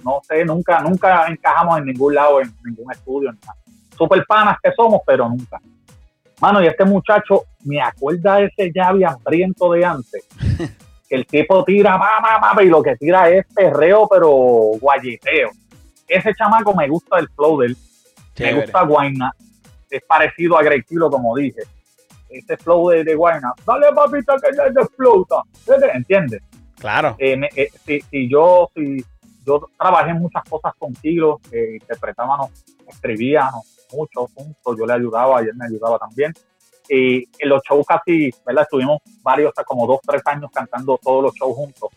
No sé, nunca, nunca encajamos en ningún lado, en ningún estudio, en nada. Super panas que somos, pero nunca. Mano, y este muchacho, me acuerda de ese Llavia hambriento de antes. que el tipo tira, mamá, y lo que tira es perreo, pero guayeteo. Ese chamaco me gusta el flow de él. Chévere. Me gusta Guayna. Es parecido a Greg Kilo, como dije. Ese flow de, de Guayna. Dale, papita, que ya te explota. ¿Entiendes? Claro. Eh, me, eh, si, si, yo, si yo trabajé muchas cosas con Kilo, eh, interpretábamos, escribíamos mucho juntos. Yo le ayudaba y él me ayudaba también. Y en los shows casi, ¿verdad? Estuvimos varios, hasta como dos, tres años cantando todos los shows juntos.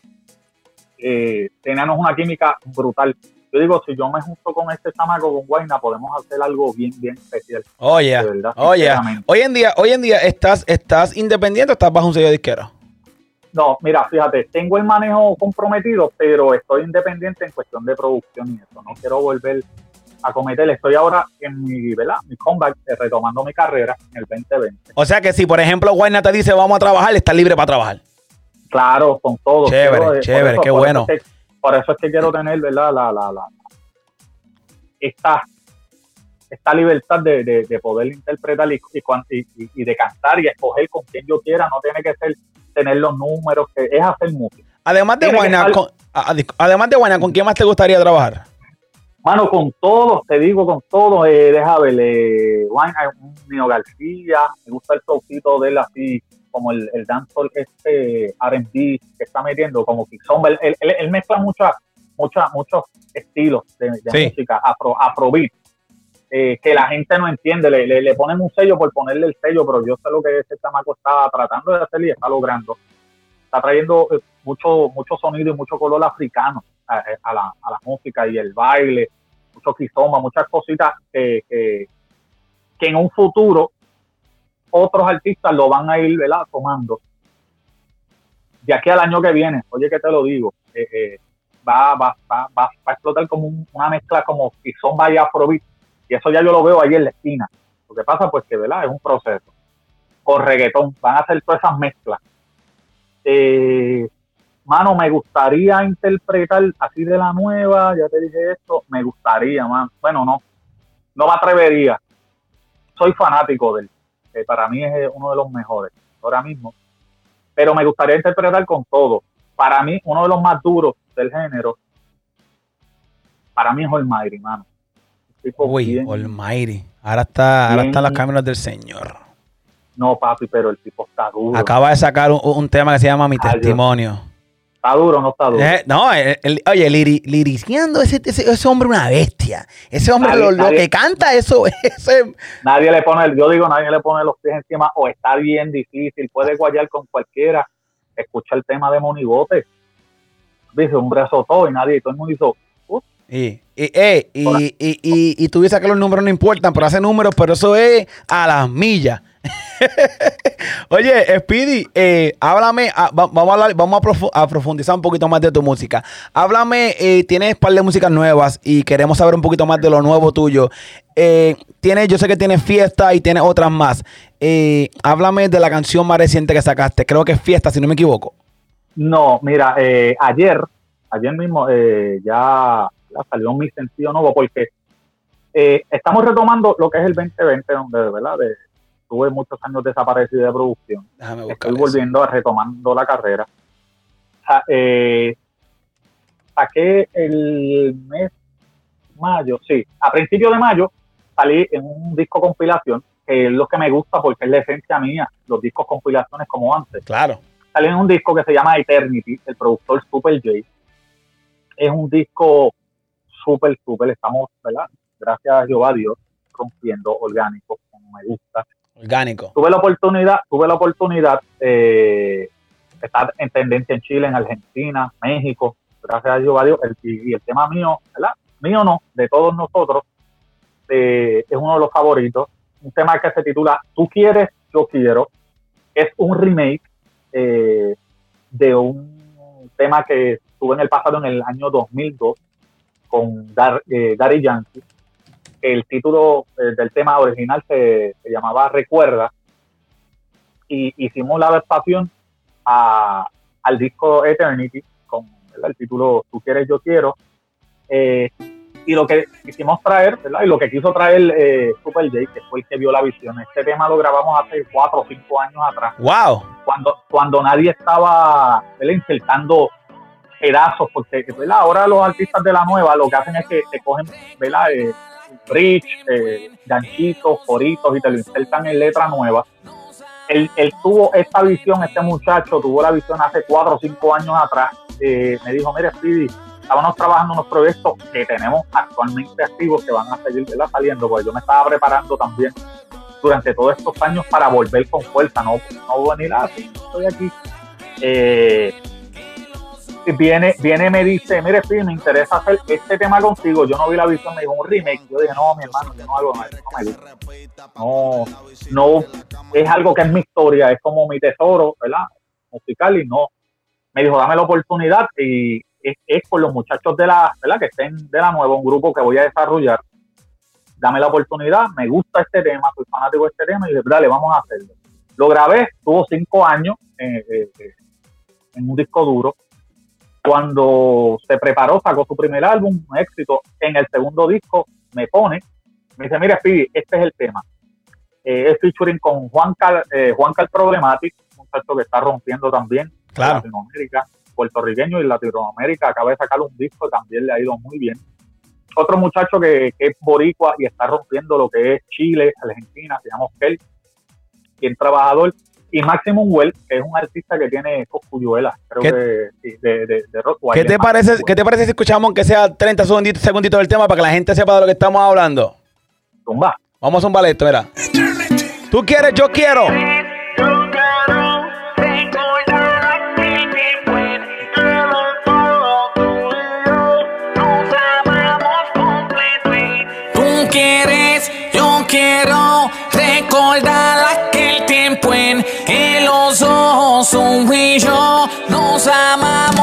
Eh, teníamos una química brutal. Yo digo, si yo me junto con este chamaco, con Guayna, podemos hacer algo bien, bien especial. Oye, verdad, oye, hoy en día, hoy en día, ¿estás, estás independiente o estás bajo un sello disquero? No, mira, fíjate, tengo el manejo comprometido, pero estoy independiente en cuestión de producción y eso. No quiero volver a cometer. Estoy ahora en mi, ¿verdad? Mi comeback, eh, retomando mi carrera en el 2020. O sea que si, por ejemplo, Guayna te dice vamos a trabajar, estás libre para trabajar. Claro, con todo. Chévere, quiero, chévere, eso, qué por bueno. Eso es que, por eso es que quiero tener, ¿verdad? La, la, la, esta, esta libertad de, de, de poder interpretar y, y, y, de cantar y escoger con quien yo quiera. No tiene que ser tener los números, que es hacer música. Además de Guayna, además de Guayna, ¿con quién más te gustaría trabajar? Mano, con todos, te digo, con todos, eh, deja ver, eh, un Nino García, me gusta el showcito de él así, como el, el dancehall este R&B que está metiendo, como Kizomba, él, él, él, mezcla muchas, muchas, muchos estilos de, de sí. música, afro, afrobeat, eh, que la gente no entiende. Le, le, le, ponen un sello por ponerle el sello, pero yo sé lo que ese chamaco está tratando de hacer y está logrando. Está trayendo eh, mucho, mucho sonido y mucho color africano a, la, a la música y el baile, mucho quizoma, muchas cositas que, que, que en un futuro otros artistas lo van a ir ¿verdad? tomando. De aquí al año que viene, oye que te lo digo, eh, eh, va, va, va, va, a explotar como un, una mezcla como Kizomba y Afrobeat. Y eso ya yo lo veo ahí en la esquina. Lo que pasa pues que ¿verdad? es un proceso. Con reggaetón, van a hacer todas esas mezclas. Eh, mano, me gustaría interpretar así de la nueva, ya te dije esto, me gustaría, man. Bueno, no, no me atrevería. Soy fanático de él, que para mí es uno de los mejores ahora mismo. Pero me gustaría interpretar con todo. Para mí, uno de los más duros del género, para mí es Almighty, mano. Uy, Almighty. Ahora está, ahora están los caminos del Señor. No, papi, pero el tipo está duro. Acaba de sacar un, un tema que se llama Mi Ay, Testimonio. ¿Está duro no está duro? Eh, no, el, el- oye, liri- liriciando ese, ese, ese hombre una bestia. Ese hombre Nadie- lo, que canta eso, ese, Nadie le pone, yo digo, nadie le pone los pies encima o está bien difícil, puede guayar con cualquiera. Escucha el tema de Monigote. Dice, un brazo todo y nadie, todo el mundo hizo, "Uh". Y, y, eh, y, y, y, y tú dices que los números no importan, pero hace números, pero eso es a las millas. Oye, Speedy, eh, háblame, ah, va- vamos, a, hablar- a, profu- a profundizar un poquito más de tu música. Háblame, eh, tienes un par de músicas nuevas y queremos saber un poquito más de lo nuevo tuyo. Eh, tienes, yo sé que tienes Fiesta y tienes otras más. Eh, háblame de la canción más reciente que sacaste. Creo que es Fiesta, si no me equivoco. No, mira, eh, ayer, ayer mismo eh, ya, ya salió mi sencillo nuevo porque estamos retomando lo que es el 2020, donde, ¿verdad? De, tuve muchos años desaparecido de producción. Estoy eso. volviendo a retomando la carrera. Sa- eh, saqué el mes mayo, sí, a principios de mayo salí en un disco compilación, que es lo que me gusta porque es la esencia mía, los discos compilaciones como antes Claro. salió en un disco que se llama Eternity, el productor Super J. Es un disco súper, súper, estamos, ¿verdad? Gracias a Jehová Dios, rompiendo orgánico, como me gusta. Tuve la oportunidad, tuve la oportunidad eh, de estar en tendencia en Chile, en Argentina, México, gracias a Dios, el, y, el tema mío. Mío no, de todos nosotros, eh, es uno de los favoritos. Un tema que se titula Tú quieres, yo quiero. Es un remake eh, de un tema que tuve en el pasado, en el año 2002, con Dar, eh, Daddy Yankee. El título eh, del tema original se, se llamaba Recuerda. Y hicimos la adaptación a, al disco Eternity con ¿verdad? el título Tú quieres, yo quiero. Eh, y lo que quisimos traer, ¿verdad? Y lo que quiso traer eh, Super J, que fue el que vio la visión. Este tema lo grabamos hace cuatro o cinco años atrás Wow. cuando, cuando nadie estaba ¿verdad? insertando pedazos, porque ¿verdad? ahora los artistas de la nueva lo que hacen es que te cogen ¿verdad? Eh, bridge, eh, ganchitos, coritos y te lo insertan en letra nueva. Él, él tuvo esta visión, este muchacho tuvo la visión hace cuatro o cinco años atrás. Eh, me dijo, mire, Speedy, estábamos trabajando unos proyectos que tenemos actualmente activos que van a seguir saliendo, porque yo me estaba preparando también durante todos estos años para volver con fuerza, no, no venir así, estoy aquí. Eh, viene, viene, me dice, mire, sí, me interesa hacer este tema contigo. Yo no vi la visión, me dijo un remake. Yo dije, no, mi hermano, yo no hago nada, no me gusta. No, no, es algo que es mi historia, es como mi tesoro, ¿verdad? Musical y no. Me dijo, dame la oportunidad y es, es con los muchachos de la, ¿verdad? Que estén de la nueva, un grupo que voy a desarrollar. Dame la oportunidad, me gusta este tema, soy fanático de este tema y dije, dale, vamos a hacerlo. Lo grabé, tuvo cinco años eh, eh, eh, en un disco duro. Cuando se preparó, sacó su primer álbum, un éxito. En el segundo disco me pone, me dice, mira, Speedy, este es el tema. Eh, es featuring con Juan Cal, eh, Juan Cal Problematic, un muchacho que está rompiendo también Claro. en Latinoamérica, puertorriqueño y Latinoamérica. Acaba de sacar un disco, también le ha ido muy bien. Otro muchacho que, que es boricua y está rompiendo lo que es Chile, Argentina, se llama Oskel, bien trabajador. Y Maximum Well, que es un artista que tiene coscuyuelas, creo ¿Qué- que de, de, de rock. ¿Qué te, parece, ¿Qué te parece si escuchamos aunque sea 30 segunditos, segunditos del tema para que la gente sepa de lo que estamos hablando? Tumba. Vamos a un ballet, mira. Tú quieres, yo quiero. Tú quieres, yo quiero recordar aquel tú y yo nos amamos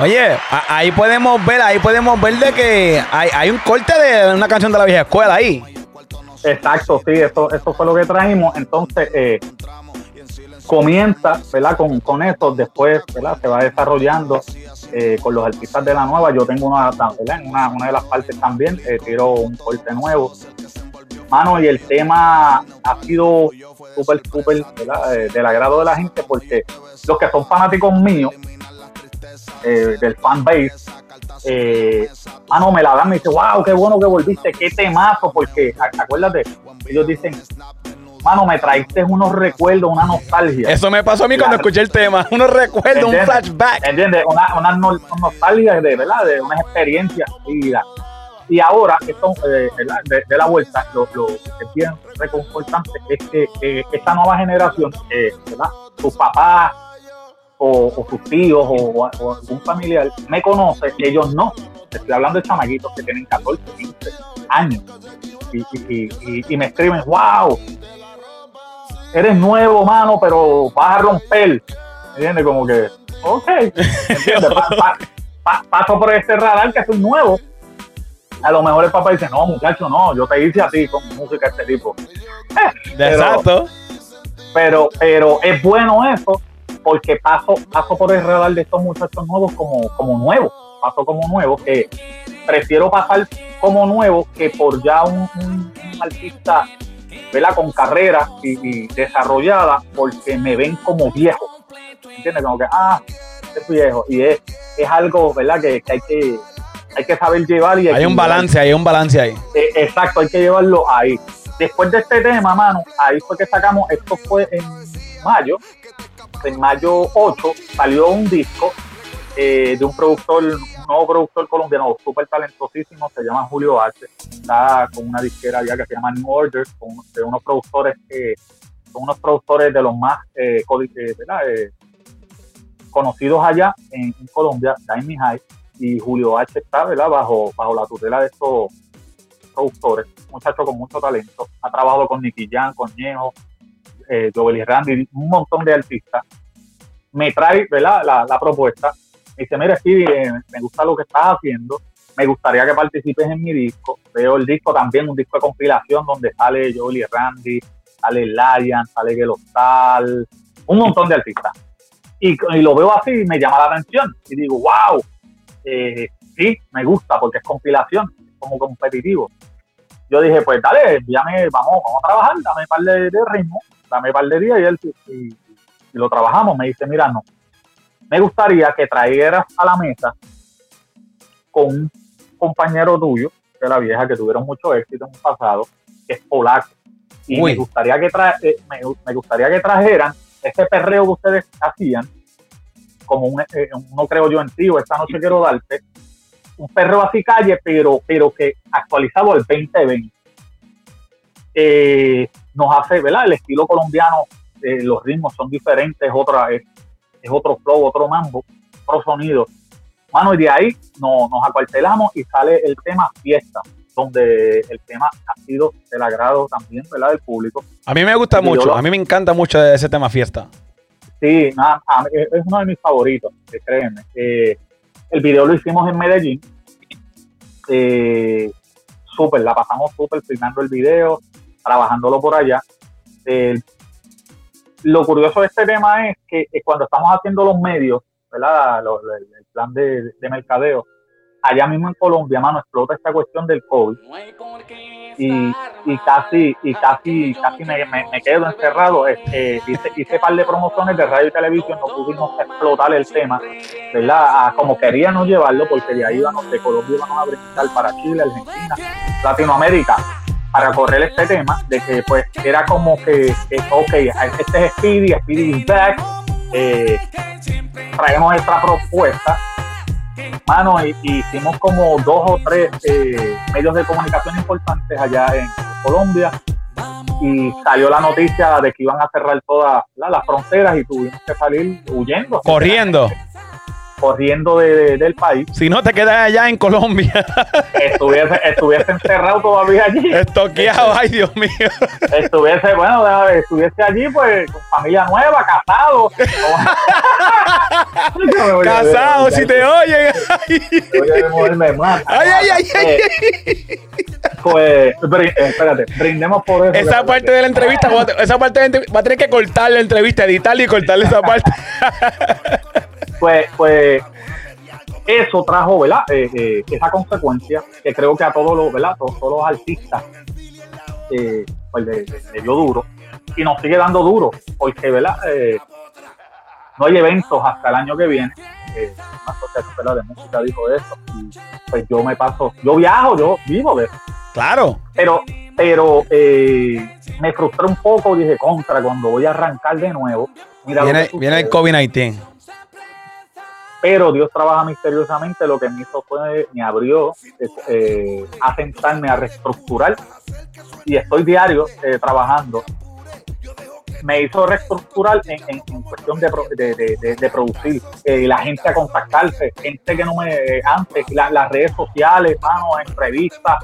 Oye, ahí podemos ver, ahí podemos ver de que hay, un corte de una canción de la vieja escuela ahí. Exacto, sí, eso, eso fue lo que traímos. Entonces, eh, comienza, ¿verdad? Con, con eso, después, ¿verdad? Se va desarrollando eh, con los artistas de la nueva. Yo tengo una, ¿verdad? En una, una de las partes también, eh, tiro un corte nuevo. Mano, y el tema ha sido súper, súper, ¿verdad? Eh, del agrado de la gente, porque los que son fanáticos míos, eh, del fan base, eh, mano, me la dan, me dice, wow, qué bueno que volviste, qué temazo, porque acuérdate, ellos dicen, mano, me traíste unos recuerdos, una nostalgia. Eso me pasó a mí cuando escuché el tema. Unos recuerdos, un flashback. ¿Entiendes? Una, una no- nostalgia de, ¿verdad? De unas experiencias vividas. Y ahora, esto, eh. De, de la vuelta, lo, lo que es bien reconfortante es que eh, esta nueva generación, eh, ¿verdad? Sus papás o, o sus tíos o, o algún familiar me conoce, ellos no. Estoy hablando de chamaquitos que tienen 14, 15 años y, y- y- y me escriben, wow, eres nuevo, mano, pero vas a romper. ¿Entiendes? Como que, ok. ¿Entiendes? Pa- pa- pa- paso por este radar que soy nuevo. A lo mejor el papá dice, no, muchacho, no, yo te hice a ti con música de este tipo. Pero- Exacto. Pero, pero es bueno eso, porque paso, paso por el radar de estos muchachos nuevos como, como nuevos. Paso como nuevo, que prefiero pasar como nuevo que por ya un, un- un artista ¿verdad? con carrera y, y desarrollada, porque me ven como viejo. ¿Entiendes? Como que, ah, es viejo. Y es, es algo, ¿verdad? Que, que hay que hay que saber llevar y Hay un equilibrar. balance, hay un balance ahí. Eh, exacto, hay que llevarlo ahí. Después de este tema, mano, ahí fue que sacamos, esto fue en mayo, en mayo 8 salió un disco eh, de un productor, un nuevo productor colombiano súper talentosísimo, se llama Julio H. Está con una disquera ya que se llama New Order, con de unos productores que son unos productores de los más eh, eh. Eh, conocidos allá en, en Colombia, Daimi High, y Julio H está. Bajo, bajo la tutela de estos productores, un muchacho con mucho talento, ha trabajado con Nicky Jam, con Ñejo, eh, Joel y Randy, un montón de artistas, me trae ¿verdad? La, propuesta, me dice, mira, sí, eh, me gusta lo que estás haciendo, me gustaría que participes en mi disco, veo el disco también, un disco de compilación donde sale Joel y Randy, sale Lion, sale Gelostal, un montón de artistas. Y, y lo veo así y me llama la atención. Y digo, wow, eh, sí, me gusta porque es compilación, es como competitivo. Yo dije, pues dale, llame, vamos, vamos a trabajar, dame un par de, de ritmo, dame un par de días y, él, y, y lo trabajamos. Me dice, mira, no, me gustaría que trajeras a la mesa con un compañero tuyo de la vieja que tuvieron mucho éxito en un pasado, que es polaco. Y Uy. me gustaría que tra eh, me, me gustaría que trajeran ese perreo que ustedes hacían, como un, eh, no creo yo en ti, o esta noche quiero darte, un perreo así calle, pero, pero que actualizado al 2020. Eh, nos hace, ¿verdad? El estilo colombiano, eh, los ritmos son diferentes, es, otra, es, es otro flow, otro mambo, otro sonido. Mano, y de ahí no, nos acuartelamos y sale el tema fiesta, donde el tema ha sido del agrado también, ¿verdad? Del público. A mí me gusta mucho, lo- a mí me encanta mucho ese tema fiesta. Sí, nada, es uno de mis favoritos, créeme. Eh, el video lo hicimos en Medellín. Eh, súper, la pasamos súper filmando el video, trabajándolo por allá. Eh, lo curioso de este tema es que eh, cuando estamos haciendo los medios, ¿verdad? El plan de, de mercadeo, allá mismo en Colombia, mano, explota esta cuestión del COVID. Y, y casi y casi casi me, me- me quedo encerrado. Eh, hice, hice par de promociones de radio y televisión no pudimos explotar el tema verdad A como queríamos llevarlo porque de ahí íbamos de Colombia íbamos a brincar para Chile Argentina Latinoamérica para correr este tema de que pues era como que, que ok este es Speedy Speedy is back eh, traemos esta propuesta mano, y, hicimos como dos o tres eh, medios de comunicación importantes allá en Colombia. Y salió la noticia de que iban a cerrar todas la- las fronteras y tuvimos que salir huyendo, Corriendo. Corriendo de- de- del país. Si no, te quedas allá en Colombia. Estuviese, estuviese encerrado todavía allí. Estoqueado. Ay, Dios mío. Estuviese, bueno, estuviese allí pues con familia nueva, casado. Casado, si te oyen. Ay, Voy a moverme más. ay, ay, ay, ay. Eh, Pues, brin- eh, espérate, brindemos por eso. Esa parte de la entrevista, esa parte de la entrev- va a tener que cortar la entrevista, editarla y cortarle esa parte. Pues, pues, eso trajo, ¿verdad? Eh, eh, esa consecuencia que creo que a todos los, ¿verdad? Todos, todos los artistas, eh, pues le, dio duro y nos sigue dando duro porque, ¿verdad? Eh, no hay eventos hasta el año que viene. Una asociación de música dijo eso y pues yo me paso, yo viajo, yo vivo de eso. Claro. pero pero eh, me frustré un poco dije contra cuando voy a arrancar de nuevo mira Viene, viene el sucede. COVID-19. Pero Dios trabaja misteriosamente lo que me hizo fue me abrió eh, a sentarme a reestructurar. Y estoy diario eh, trabajando. Me hizo reestructurar en, cuestión de, pro- de, de- de- de producir eh, la gente a contactarse gente que no me antes la- las redes sociales mano entrevistas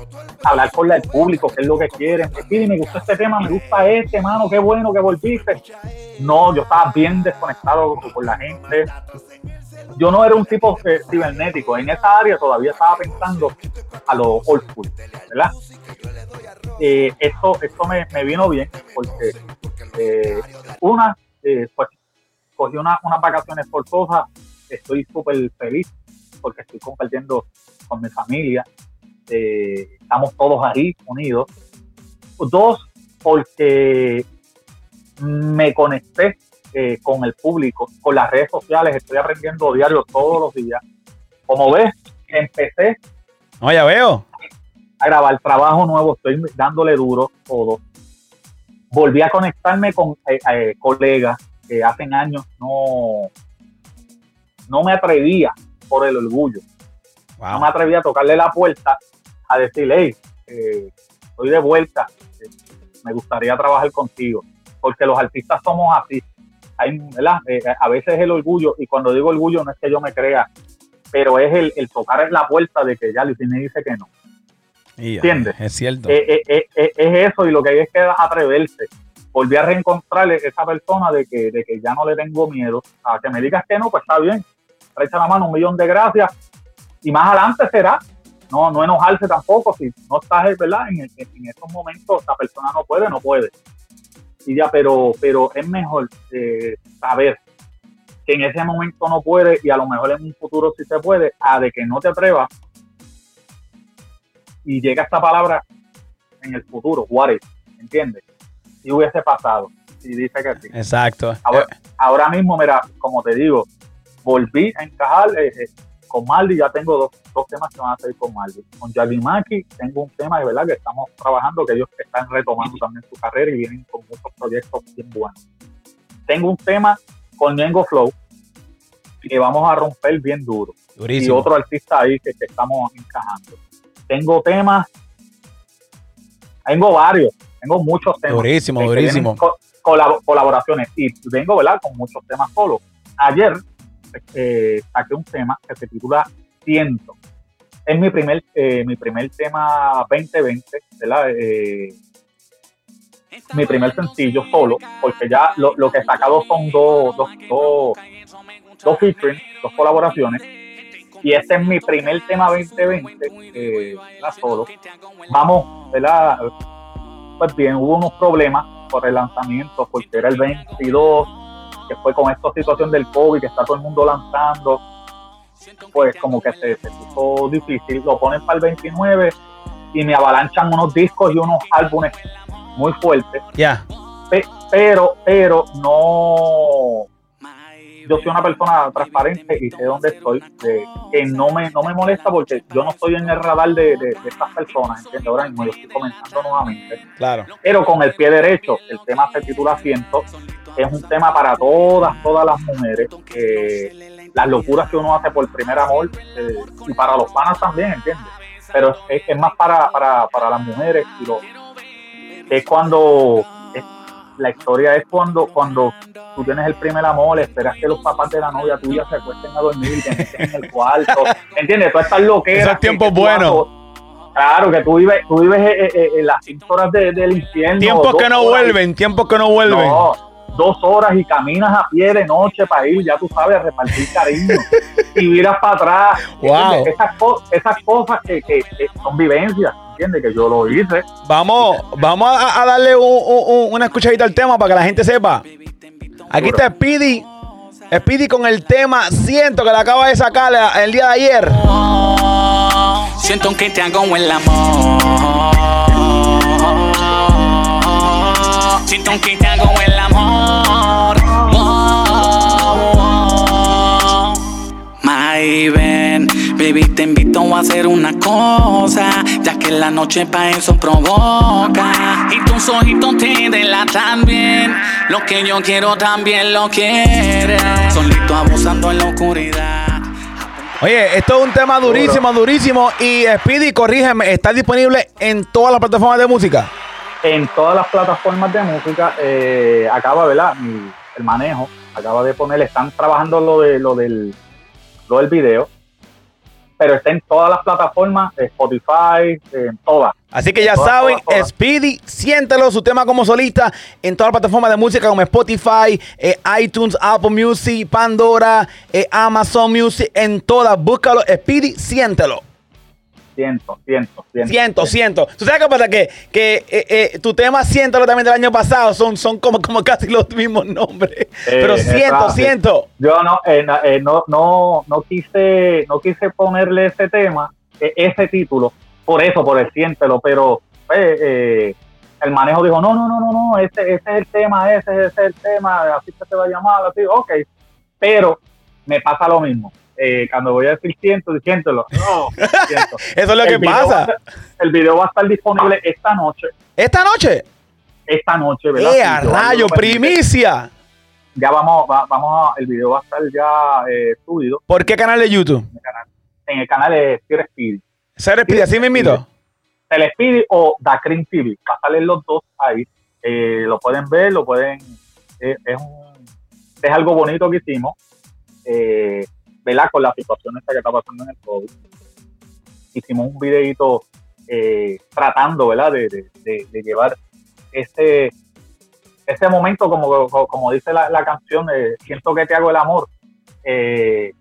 hablar con el público qué es lo que quieren. Me gustó este tema me gusta este mano qué bueno que volviste. No yo estaba bien desconectado con la gente yo no era un tipo cibernético. En esa área todavía estaba pensando a lo old school, ¿verdad? Eh, esto esto me, me vino bien porque eh, una, eh, pues cogí una, unas vacaciones forzosas, estoy súper feliz porque estoy compartiendo con mi familia, eh, estamos todos ahí unidos. Dos, porque me conecté eh, con el público, con las redes sociales, estoy aprendiendo diario todos los días. Como ves, empecé No, ya veo. a grabar trabajo nuevo, estoy dándole duro todo. Volví a conectarme con eh, eh, colegas que hace años no, no me atrevía por el orgullo. No me atrevía a tocarle la puerta a decirle, hey, eh, estoy de vuelta, me gustaría trabajar contigo. Porque los artistas somos así. Hay, ¿verdad? Eh, a veces el orgullo, y cuando digo orgullo no es que yo me crea, pero es el, el tocar la puerta de que ya Luis me dice que no. ¿Entiendes? Es cierto. Eh, eh, eh, eh, es eso y lo que hay es que atreverse. Volví a reencontrarle esa persona de que, de que ya no le tengo miedo. A que me digas que no, pues está bien. Echa la mano, un millón de gracias. Y más adelante será. No, no enojarse tampoco. Si no estás, ¿verdad? En, en, en estos momentos la persona no puede, no puede. Y ya, pero, pero es mejor eh, saber que en ese momento no puede y a lo mejor en un futuro sí se puede, a de que no te atrevas y llega esta palabra en el futuro, what if, ¿entiendes? Si hubiese pasado, y dice que sí. Exacto. Ahora, ahora mismo, mira, como te digo, volví a encajar eh, eh, con Maldi, ya tengo dos, dos temas que van a salir con Maldi. Con Maki tengo un tema de verdad que estamos trabajando, que ellos están retomando también su carrera y vienen con muchos proyectos bien buenos. Tengo un tema con Ñengo Flow, que vamos a romper bien duro y Durísimo. otro artista ahí que, que estamos encajando. Tengo temas, tengo varios, tengo muchos temas. Durísimo, durísimo. colab- colaboraciones y vengo, ¿verdad? Con muchos temas solos. Ayer eh, saqué un tema que se titula Ciento. Es mi primer, eh, mi primer tema 2020, ¿verdad? Eh, mi primer sencillo solo, porque ya lo, lo que he sacado son dos, dos, dos, dos featuring, dos colaboraciones. Y este es mi primer tema 2020, eh, ¿verdad? solo. Vamos, ¿verdad? Pues bien, hubo unos problemas por el lanzamiento, porque era el 22, que fue con esta situación del COVID, que está todo el mundo lanzando. pues como que se, se puso difícil. Lo ponen para el 29 y me avalanchan unos discos y unos álbumes muy fuertes. Ya. Pe- pero, pero no. Yo soy una persona transparente y sé dónde estoy, de- que no me, no me molesta porque yo no estoy en el radar de, de- de estas personas, ¿entiendes? Ahora mismo yo estoy comenzando nuevamente Claro. pero con el pie derecho. El tema se titula Ciento. Es un tema para todas, todas las mujeres. eh, las locuras que uno hace por primer amor eh, y para los panas también, ¿entiendes? Pero es, es más para, para, para las mujeres y lo, es cuando la historia es cuando cuando tú tienes el primer amor, esperas que los papás de la novia tuya se acuesten a dormir y te meten en el cuarto, ¿entiendes? Todas estas loqueras. Esos tiempos tú buenos. Claro, que tú vives, tú vives eh, eh, en las cinco horas de- del infierno. Tiempos que no y- vuelven, tiempos que no vuelven. no, dos horas y caminas a pie de noche para ir, ya tú sabes, a repartir cariño. y miras para atrás. Wow. Esas, esas cosas que, que- que son vivencias, ¿entiendes? Que yo lo hice. Vamos, vamos a, a darle un- un- un- una escuchadita al tema para que la gente sepa. Aquí está Speedy. Speedy con el tema Siento que la acaba de sacar el día de ayer. Siento que te hago el amor. Siento que te hago el amor. My ven, baby, te invito a hacer una cosa, ya que la noche pa' eso provoca. Y tus ojitos te delatan bien, lo que yo quiero también lo quieres. Solito abusando en la oscuridad. Oye, esto es un tema durísimo, durísimo. Y Speedy, corrígeme, está disponible en todas las plataformas de música. En todas las plataformas de música, eh, acaba, ¿verdad? Mi- el manejo, acaba de poner, están trabajando lo, de, lo, del, lo del video, pero está en todas las plataformas, eh, Spotify, en todas. Así que ya Todas, saben, todas, todas. Speedy, siéntelo, su tema como solista en todas las plataformas de música como Spotify, eh, iTunes, Apple Music, Pandora, eh, Amazon Music, en todas. Búscalo, Speedy, siéntelo. Ciento, ciento, ciento. Siento, siento. ¿Tú sabes qué pasa? Que, que eh, eh, tu tema Siéntelo también del año pasado son, son como, como casi los mismos nombres. Pero Eh, siento, exacto. siento. Yo no, eh, eh, no, no, no quise, no quise ponerle ese tema, ese título, por eso, por el siéntelo, pero pues, el manejo dijo, no, no, no, no, no, ese, ese es el tema, ese, ese es el tema, así que se va a llamar, así, ok, pero me pasa lo mismo. Eh, cuando voy a decir siento, siéntelo. No, siento. Eso es lo El que va pasa. el video va a estar disponible esta noche, Esta noche. esta noche, ¿verdad? ¡Eh, a rayo! ¡Primicia! Ya vamos, va- vamos a, el video va a estar ya eh, subido ¿Por qué canal de YouTube? en el canal de Speedy. ¿Ser Speedy? ¿Así me invito? Telespeedy o Da Cream TV. Va a salir los dos ahí. Eh, lo pueden ver, lo pueden. eh, es, un, es algo bonito que hicimos. Eh, ¿Verdad? Con la situación esta que está pasando en el COVID. Hicimos un videito eh, tratando, ¿verdad? De, de- de- de llevar ese, ese momento, como, como, dice la, la canción, de Siento que te hago el amor. eh,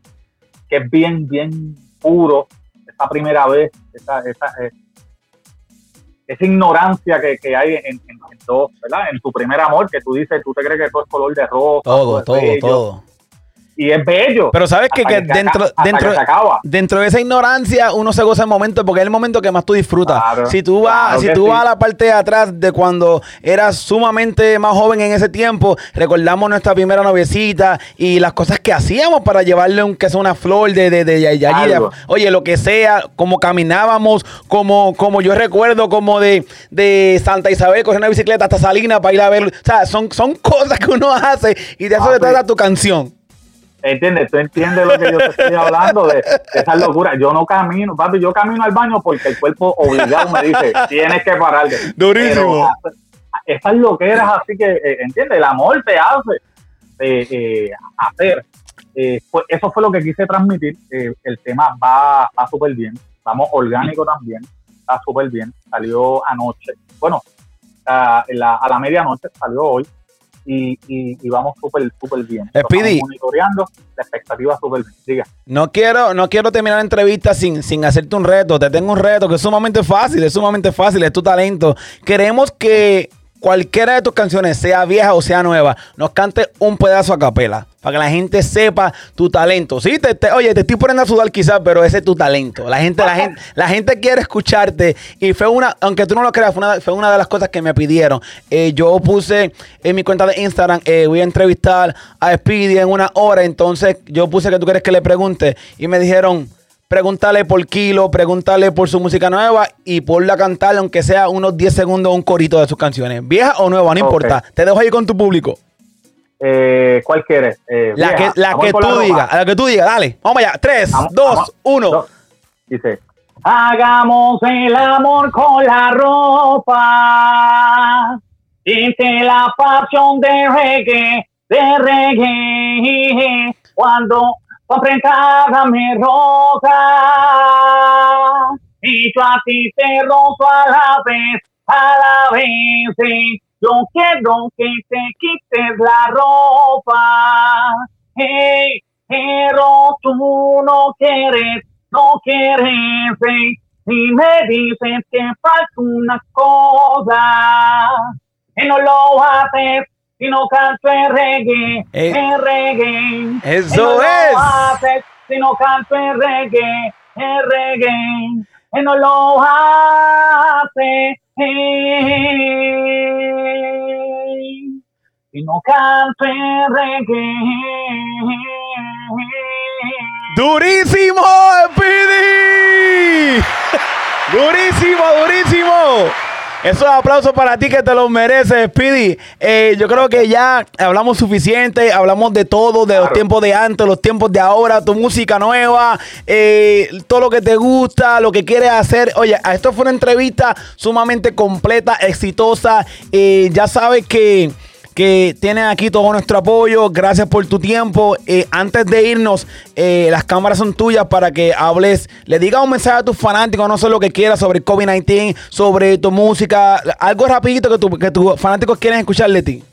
que es bien, bien puro. Esa primera vez, esa, esa, eh, esa ignorancia que, que hay en, en, en dos, ¿verdad? En tu primer amor, que tú dices, tú te crees que todo es color de rosa. Todo, todo, todo. Y es bello. Pero sabes que, que dentro, dentro, dentro de esa ignorancia uno se goza el momento porque es el momento que más tú disfrutas. Claro, si tú vas, claro si tú sí. vas a la parte de atrás de cuando eras sumamente más joven en ese tiempo, recordamos nuestra primera noviecita y las cosas que hacíamos para llevarle un que sea una flor de de, de, de- de allí, oye, lo que sea, como caminábamos, como, como yo recuerdo, como de, de Santa Isabel coger una bicicleta hasta Salinas para ir a ver. O sea, son, son cosas que uno hace y de eso se trata tu canción. ¿Entiendes? Tú entiendes lo que yo te estoy hablando de, de esa locura. Yo no camino, papi, yo camino al baño porque el cuerpo obligado me dice, tienes que parar. Durísimo. Pero, ah, esas loqueras así que, eh, ¿entiendes? El amor te hace eh, eh, hacer. Eh, pues eso fue lo que quise transmitir. Eh, el tema va, va súper bien. Vamos orgánico también. Está súper bien. Salió anoche. Bueno, a la, a la medianoche salió hoy. Y, y, y vamos súper, súper bien. Lo Speedy. monitoreando. La expectativa súper bien. Diga. No quiero, no quiero terminar la entrevista sin, sin hacerte un reto. Te tengo un reto que es sumamente fácil, es sumamente fácil, es tu talento. Queremos que cualquiera de tus canciones, sea vieja o sea nueva, nos cante un pedazo a capela. Para que la gente sepa tu talento. Sí, te, oye, te estoy poniendo a sudar quizás, pero ese es tu talento. La gente, la gente, la gente quiere escucharte. Y fue una, aunque tú no lo creas, fue una, fue una de las cosas que me pidieron. Eh, yo puse en mi cuenta de Instagram, eh, voy a entrevistar a Speedy en una hora. Entonces yo puse que tú quieres que le pregunte. Y me dijeron, pregúntale por Kilo, pregúntale por su música nueva y ponla a cantar, aunque sea unos 10 segundos, un corito de sus canciones. Vieja o nueva, no importa. Te dejo ahí con tu público. Eh, ¿Cuál quieres? Eh, La vieja, que, la que tú digas, la que tú digas, dale. Vamos allá. Tres, Vamos, dos, vamos. uno. Dos. Dice, hagamos el amor con la ropa. Siente la pasión de reggae, de reggae. Cuando tu apretaba me roca. Y yo a ti te rozo a la vez, a la vez. sí. Yo quiero que te quites la ropa. Hey, pero tú no quieres, no quieres. sí. Y me dices que falta una cosa. Y no lo haces si no canto el reggae, Eh, el reggae. eso no es. Lo haces si no canto el reggae, el reggae. Y no lo haces. Y no canto el reggae. ¡Durísimo! ¡Durísimo, durísimo! Esos aplausos para ti que te los mereces, Speedy. Eh, yo creo que ya hablamos suficiente, hablamos de todo, de los tiempos de antes, los tiempos de ahora, tu música nueva, eh, todo lo que te gusta, lo que quieres hacer. Oye, esto fue una entrevista sumamente completa, exitosa. Eh, ya sabes que que tienen aquí todo nuestro apoyo. Gracias por tu tiempo. Eh, antes de irnos, eh, las cámaras son tuyas para que hables, le digas un mensaje a tus fanáticos, no sé lo que quieras, sobre COVID-19, sobre tu música, algo rapidito que, tu- que tus fanáticos quieren escuchar de ti.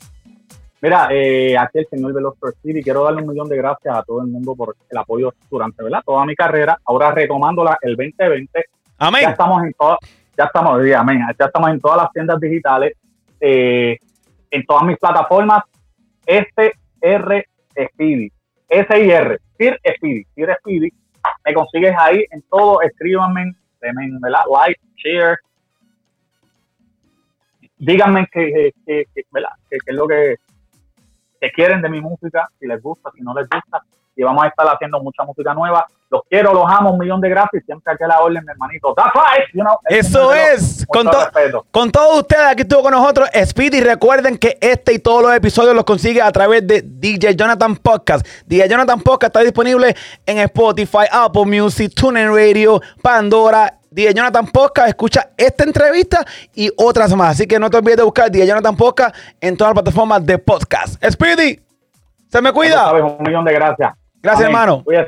Mira, eh, aquí el señor Veloster City, quiero darle un millón de gracias a todo el mundo por el apoyo durante ¿verdad? toda mi carrera. Ahora retomándola el 2020, ya Amén. estamos en todas, ya estamos, sí, amén, ya estamos en todas las tiendas digitales, eh, en todas mis plataformas, este R Speedy, S I R, Sir Speedy, Sir Speedy, me consigues ahí en todo, escríbanme, denme, like, share, díganme qué que, que, que, es lo que quieren de mi música, si les gusta, si no les gusta, y vamos a estar haciendo mucha música nueva. Los quiero, los amo, un millón de gracias, siempre aquí a la orden, mi hermanito. That's right, you know, Eso es. Con, to- respeto. con todos ustedes, aquí estuvo con nosotros Speedy. Recuerden que este y todos los episodios los consigue a través de DJ Jonathan Podcast. DJ Jonathan Podcast está disponible en Spotify, Apple Music, TuneIn Radio, Pandora. DJ Jonathan Podcast, escucha esta entrevista y otras más. Así que no te olvides de buscar DJ Jonathan Podcast en todas las plataformas de podcast. Speedy, se me cuida. sabes, un millón de gracias. Gracias, Amén. hermano. Cuídate.